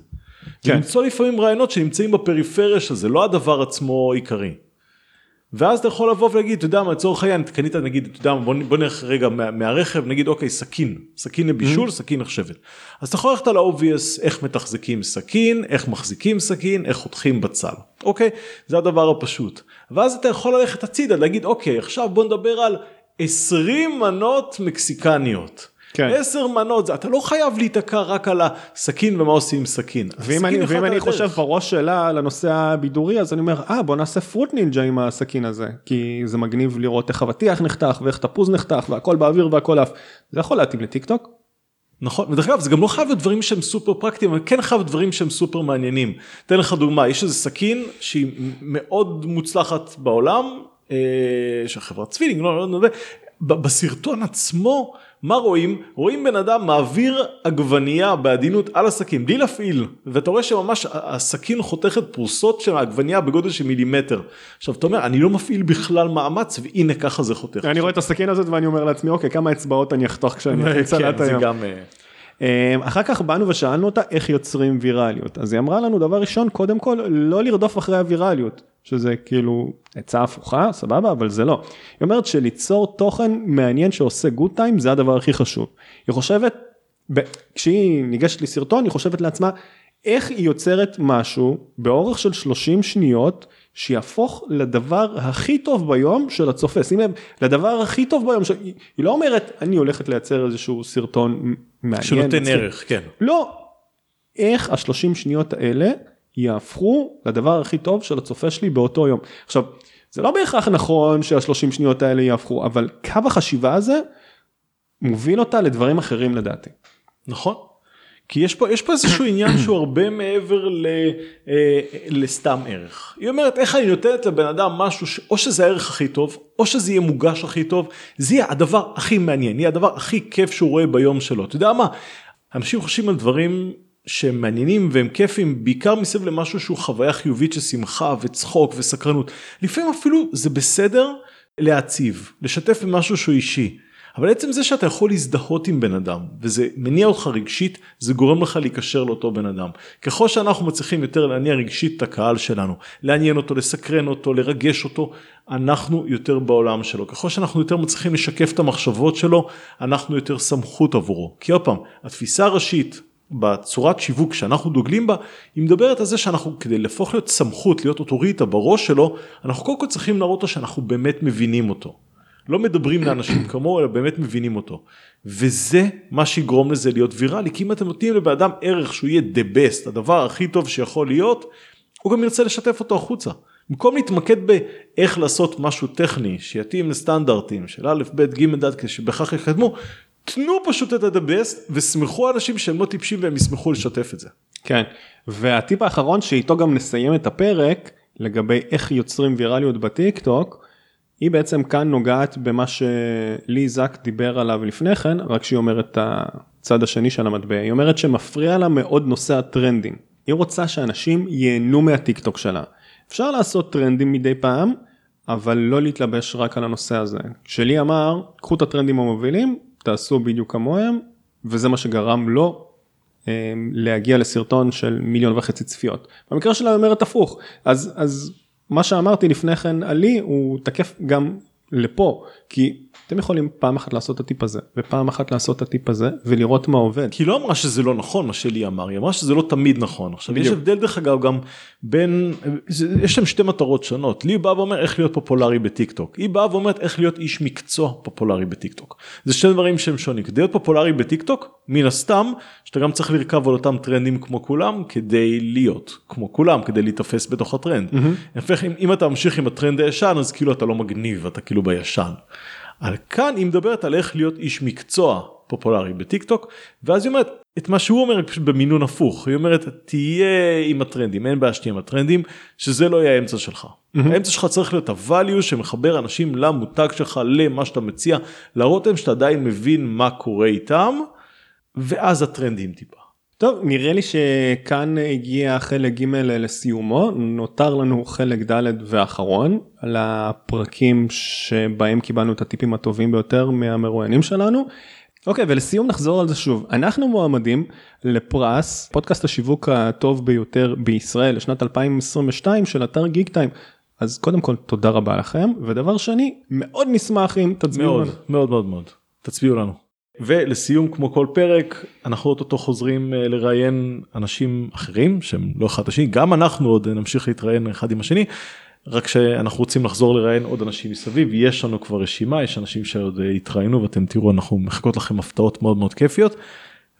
S3: כן. למצוא לפעמים רעיונות שנמצאים בפריפריה של זה, לא הדבר עצמו עיקרי. ואז אתה יכול לבוא ולהגיד, אתה יודע מה, לצורך העניין, קנית נגיד, אתה יודע מה, בוא, נלך רגע מה, מהרכב, נגיד אוקיי, סכין, סכין לבישול, mm-hmm. סכין נחשבת. אז אתה יכול ללכת על ה-obvious, איך מתחזקים סכין, איך מחזיקים סכין, איך חותכים בצל, אוקיי? זה הדבר הפשוט. ואז אתה יכול ללכת הצידה, להגיד, אוקיי, עכשיו בוא נדבר על 20 מנות מקסיקניות. כן. עשר מנות, אתה לא חייב להיתקע רק על הסכין ומה עושים עם סכין.
S2: ואם אני, ואם אני חושב בראש שלה על הנושא הבידורי אז אני אומר אה בוא נעשה Fruit Ninja עם הסכין הזה כי זה מגניב לראות איך אבטיח נחתך ואיך תפוז נחתך והכל באוויר והכל עף. זה יכול להתאים לטיק טוק.
S3: נכון, ודרך אגב זה גם לא חייב להיות דברים שהם סופר פרקטיים, אבל כן חייב דברים שהם סופר מעניינים. אתן לך דוגמה, יש איזה סכין שהיא מאוד מוצלחת בעולם, אה, של חברת צווילינג, לא, לא, לא, ב- בסרטון עצמו, מה רואים? רואים בן אדם מעביר עגבנייה בעדינות על הסכין, בלי להפעיל, ואתה רואה שממש הסכין חותכת פרוסות של העגבנייה בגודל של מילימטר. עכשיו אתה אומר, אני לא מפעיל בכלל מאמץ, והנה ככה זה חותך.
S2: אני רואה את הסכין הזאת ואני אומר לעצמי, אוקיי, כמה אצבעות אני אחתוך כשאני סלט
S3: כן, זה
S2: היום. אמ, אחר כך באנו ושאלנו אותה איך יוצרים ויראליות. אז היא אמרה לנו דבר ראשון, קודם כל, לא לרדוף אחרי הוויראליות, שזה כאילו עצה הפוכה, סבבה, אבל זה לא. היא אומרת שליצור תוכן מעניין שעושה גוד טיים זה הדבר הכי חשוב. היא חושבת, כשהיא ניגשת לסרטון, היא חושבת לעצמה, איך היא יוצרת משהו באורך של 30 שניות, שיהפוך לדבר הכי טוב ביום של הצופה. שים לב, לדבר הכי טוב ביום, של... היא לא אומרת, אני הולכת לייצר איזשהו סרטון מעניין.
S3: שנותן
S2: מצחיק."
S3: ערך, כן.
S2: לא. איך השלושים שניות האלה יהפכו לדבר הכי טוב של הצופה שלי באותו יום. עכשיו, זה לא בהכרח נכון שהשלושים שניות האלה יהפכו, אבל קו החשיבה הזה מוביל אותה לדברים אחרים לדעתי.
S3: נכון. כי יש פה, יש פה איזשהו עניין שהוא הרבה מעבר ל, אה, לסתם ערך. היא אומרת איך אני נותנת לבן אדם משהו שאו שזה הערך הכי טוב או שזה יהיה מוגש הכי טוב זה יהיה הדבר הכי מעניין יהיה הדבר הכי כיף שהוא רואה ביום שלו אתה יודע מה אנשים חושבים על דברים שהם מעניינים והם כיפים בעיקר מסביב למשהו שהוא חוויה חיובית של שמחה וצחוק וסקרנות לפעמים אפילו זה בסדר להציב לשתף במשהו שהוא אישי. אבל עצם זה שאתה יכול להזדהות עם בן אדם וזה מניע אותך רגשית זה גורם לך להיקשר לאותו בן אדם. ככל שאנחנו מצליחים יותר להניע רגשית את הקהל שלנו לעניין אותו לסקרן אותו לרגש אותו אנחנו יותר בעולם שלו ככל שאנחנו יותר מצליחים לשקף את המחשבות שלו אנחנו יותר סמכות עבורו. כי עוד פעם התפיסה הראשית בצורת שיווק שאנחנו דוגלים בה היא מדברת על זה שאנחנו כדי להפוך להיות סמכות להיות אוטוריטה בראש שלו אנחנו קודם כל צריכים להראות לו שאנחנו באמת מבינים אותו. לא מדברים לאנשים כמוהו אלא באמת מבינים אותו. וזה מה שיגרום לזה להיות ויראלי כי אם אתם נותנים לבן אדם ערך שהוא יהיה the best הדבר הכי טוב שיכול להיות הוא גם ירצה לשתף אותו החוצה. במקום להתמקד באיך לעשות משהו טכני שיתאים לסטנדרטים של א' ב' ג' ד' כדי שבכך יקדמו תנו פשוט את ה-the best וסמכו אנשים שהם לא טיפשים והם ישמחו לשתף את זה.
S2: כן, והטיפ האחרון שאיתו גם נסיים את הפרק לגבי איך יוצרים ויראליות בטיק טוק. היא בעצם כאן נוגעת במה שלי זק דיבר עליו לפני כן, רק שהיא אומרת את הצד השני של המטבע, היא אומרת שמפריע לה מאוד נושא הטרנדים. היא רוצה שאנשים ייהנו מהטיק טוק שלה. אפשר לעשות טרנדים מדי פעם, אבל לא להתלבש רק על הנושא הזה. כשלי אמר, קחו את הטרנדים המובילים, תעשו בדיוק כמוהם, וזה מה שגרם לו אה, להגיע לסרטון של מיליון וחצי צפיות. במקרה שלה היא אומרת הפוך, אז, אז מה שאמרתי לפני כן עלי הוא תקף גם לפה, כי אתם יכולים פעם אחת לעשות את הטיפ הזה, ופעם אחת לעשות את הטיפ הזה, ולראות מה עובד.
S3: כי היא לא אמרה שזה לא נכון מה שלי אמר, היא אמרה שזה לא תמיד נכון. עכשיו יש. הבדל דרך אגב גם בין, יש להם שתי מטרות שונות. לי באה ואומר איך להיות פופולרי בטיק טוק, היא באה ואומרת איך להיות איש מקצוע פופולרי בטיק טוק. זה שני דברים שהם שונים. כדי להיות פופולרי בטיק טוק, מן הסתם, שאתה גם צריך לרכב על אותם טרנדים כמו כולם, כדי להיות כמו כולם, כדי להיתפס בתוך הטרנד. להפך, אם, אם אתה ממשיך עם הטרנד הישן אז כאילו אתה לא מגניב, אתה כאילו בישן. על כאן היא מדברת על איך להיות איש מקצוע פופולרי בטיק טוק ואז היא אומרת את מה שהוא אומר פשוט במינון הפוך היא אומרת תהיה עם הטרנדים אין בעיה שתהיה עם הטרנדים שזה לא יהיה האמצע שלך. האמצע שלך צריך להיות ה value שמחבר אנשים למותג שלך למה שאתה מציע להראות להם שאתה עדיין מבין מה קורה איתם ואז הטרנדים טיפה.
S2: טוב, נראה לי שכאן הגיע חלק ג' לסיומו, נותר לנו חלק ד' ואחרון על הפרקים שבהם קיבלנו את הטיפים הטובים ביותר מהמרואיינים שלנו. אוקיי, ולסיום נחזור על זה שוב. אנחנו מועמדים לפרס, פודקאסט השיווק הטוב ביותר בישראל לשנת 2022 של אתר גיק טיים. אז קודם כל תודה רבה לכם, ודבר שני, מאוד נשמח אם תצביעו
S3: מאוד
S2: לנו.
S3: מאוד מאוד מאוד תצביעו לנו. ולסיום כמו כל פרק אנחנו אוטוטו חוזרים אה, לראיין אנשים אחרים שהם לא אחד השני גם אנחנו עוד נמשיך להתראיין אחד עם השני רק שאנחנו רוצים לחזור לראיין עוד אנשים מסביב יש לנו כבר רשימה יש אנשים שעוד אה, התראיינו ואתם תראו אנחנו מחכות לכם הפתעות מאוד מאוד כיפיות.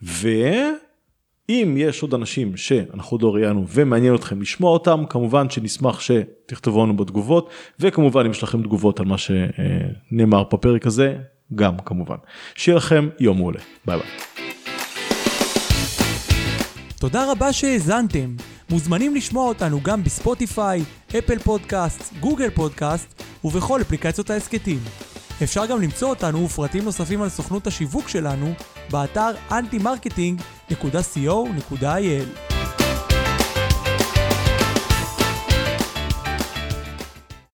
S3: ואם יש עוד אנשים שאנחנו עוד לא ראיינו ומעניין אתכם לשמוע אותם כמובן שנשמח שתכתבו לנו בתגובות וכמובן אם יש לכם תגובות על מה שנאמר בפרק הזה גם כמובן. שיהיה לכם יום מעולה ביי ביי.
S1: תודה רבה שהאזנתם. מוזמנים לשמוע אותנו גם בספוטיפיי, אפל פודקאסט, גוגל פודקאסט ובכל אפליקציות ההסכתים. אפשר גם למצוא אותנו ופרטים נוספים על סוכנות השיווק שלנו באתר antimarketing.co.il.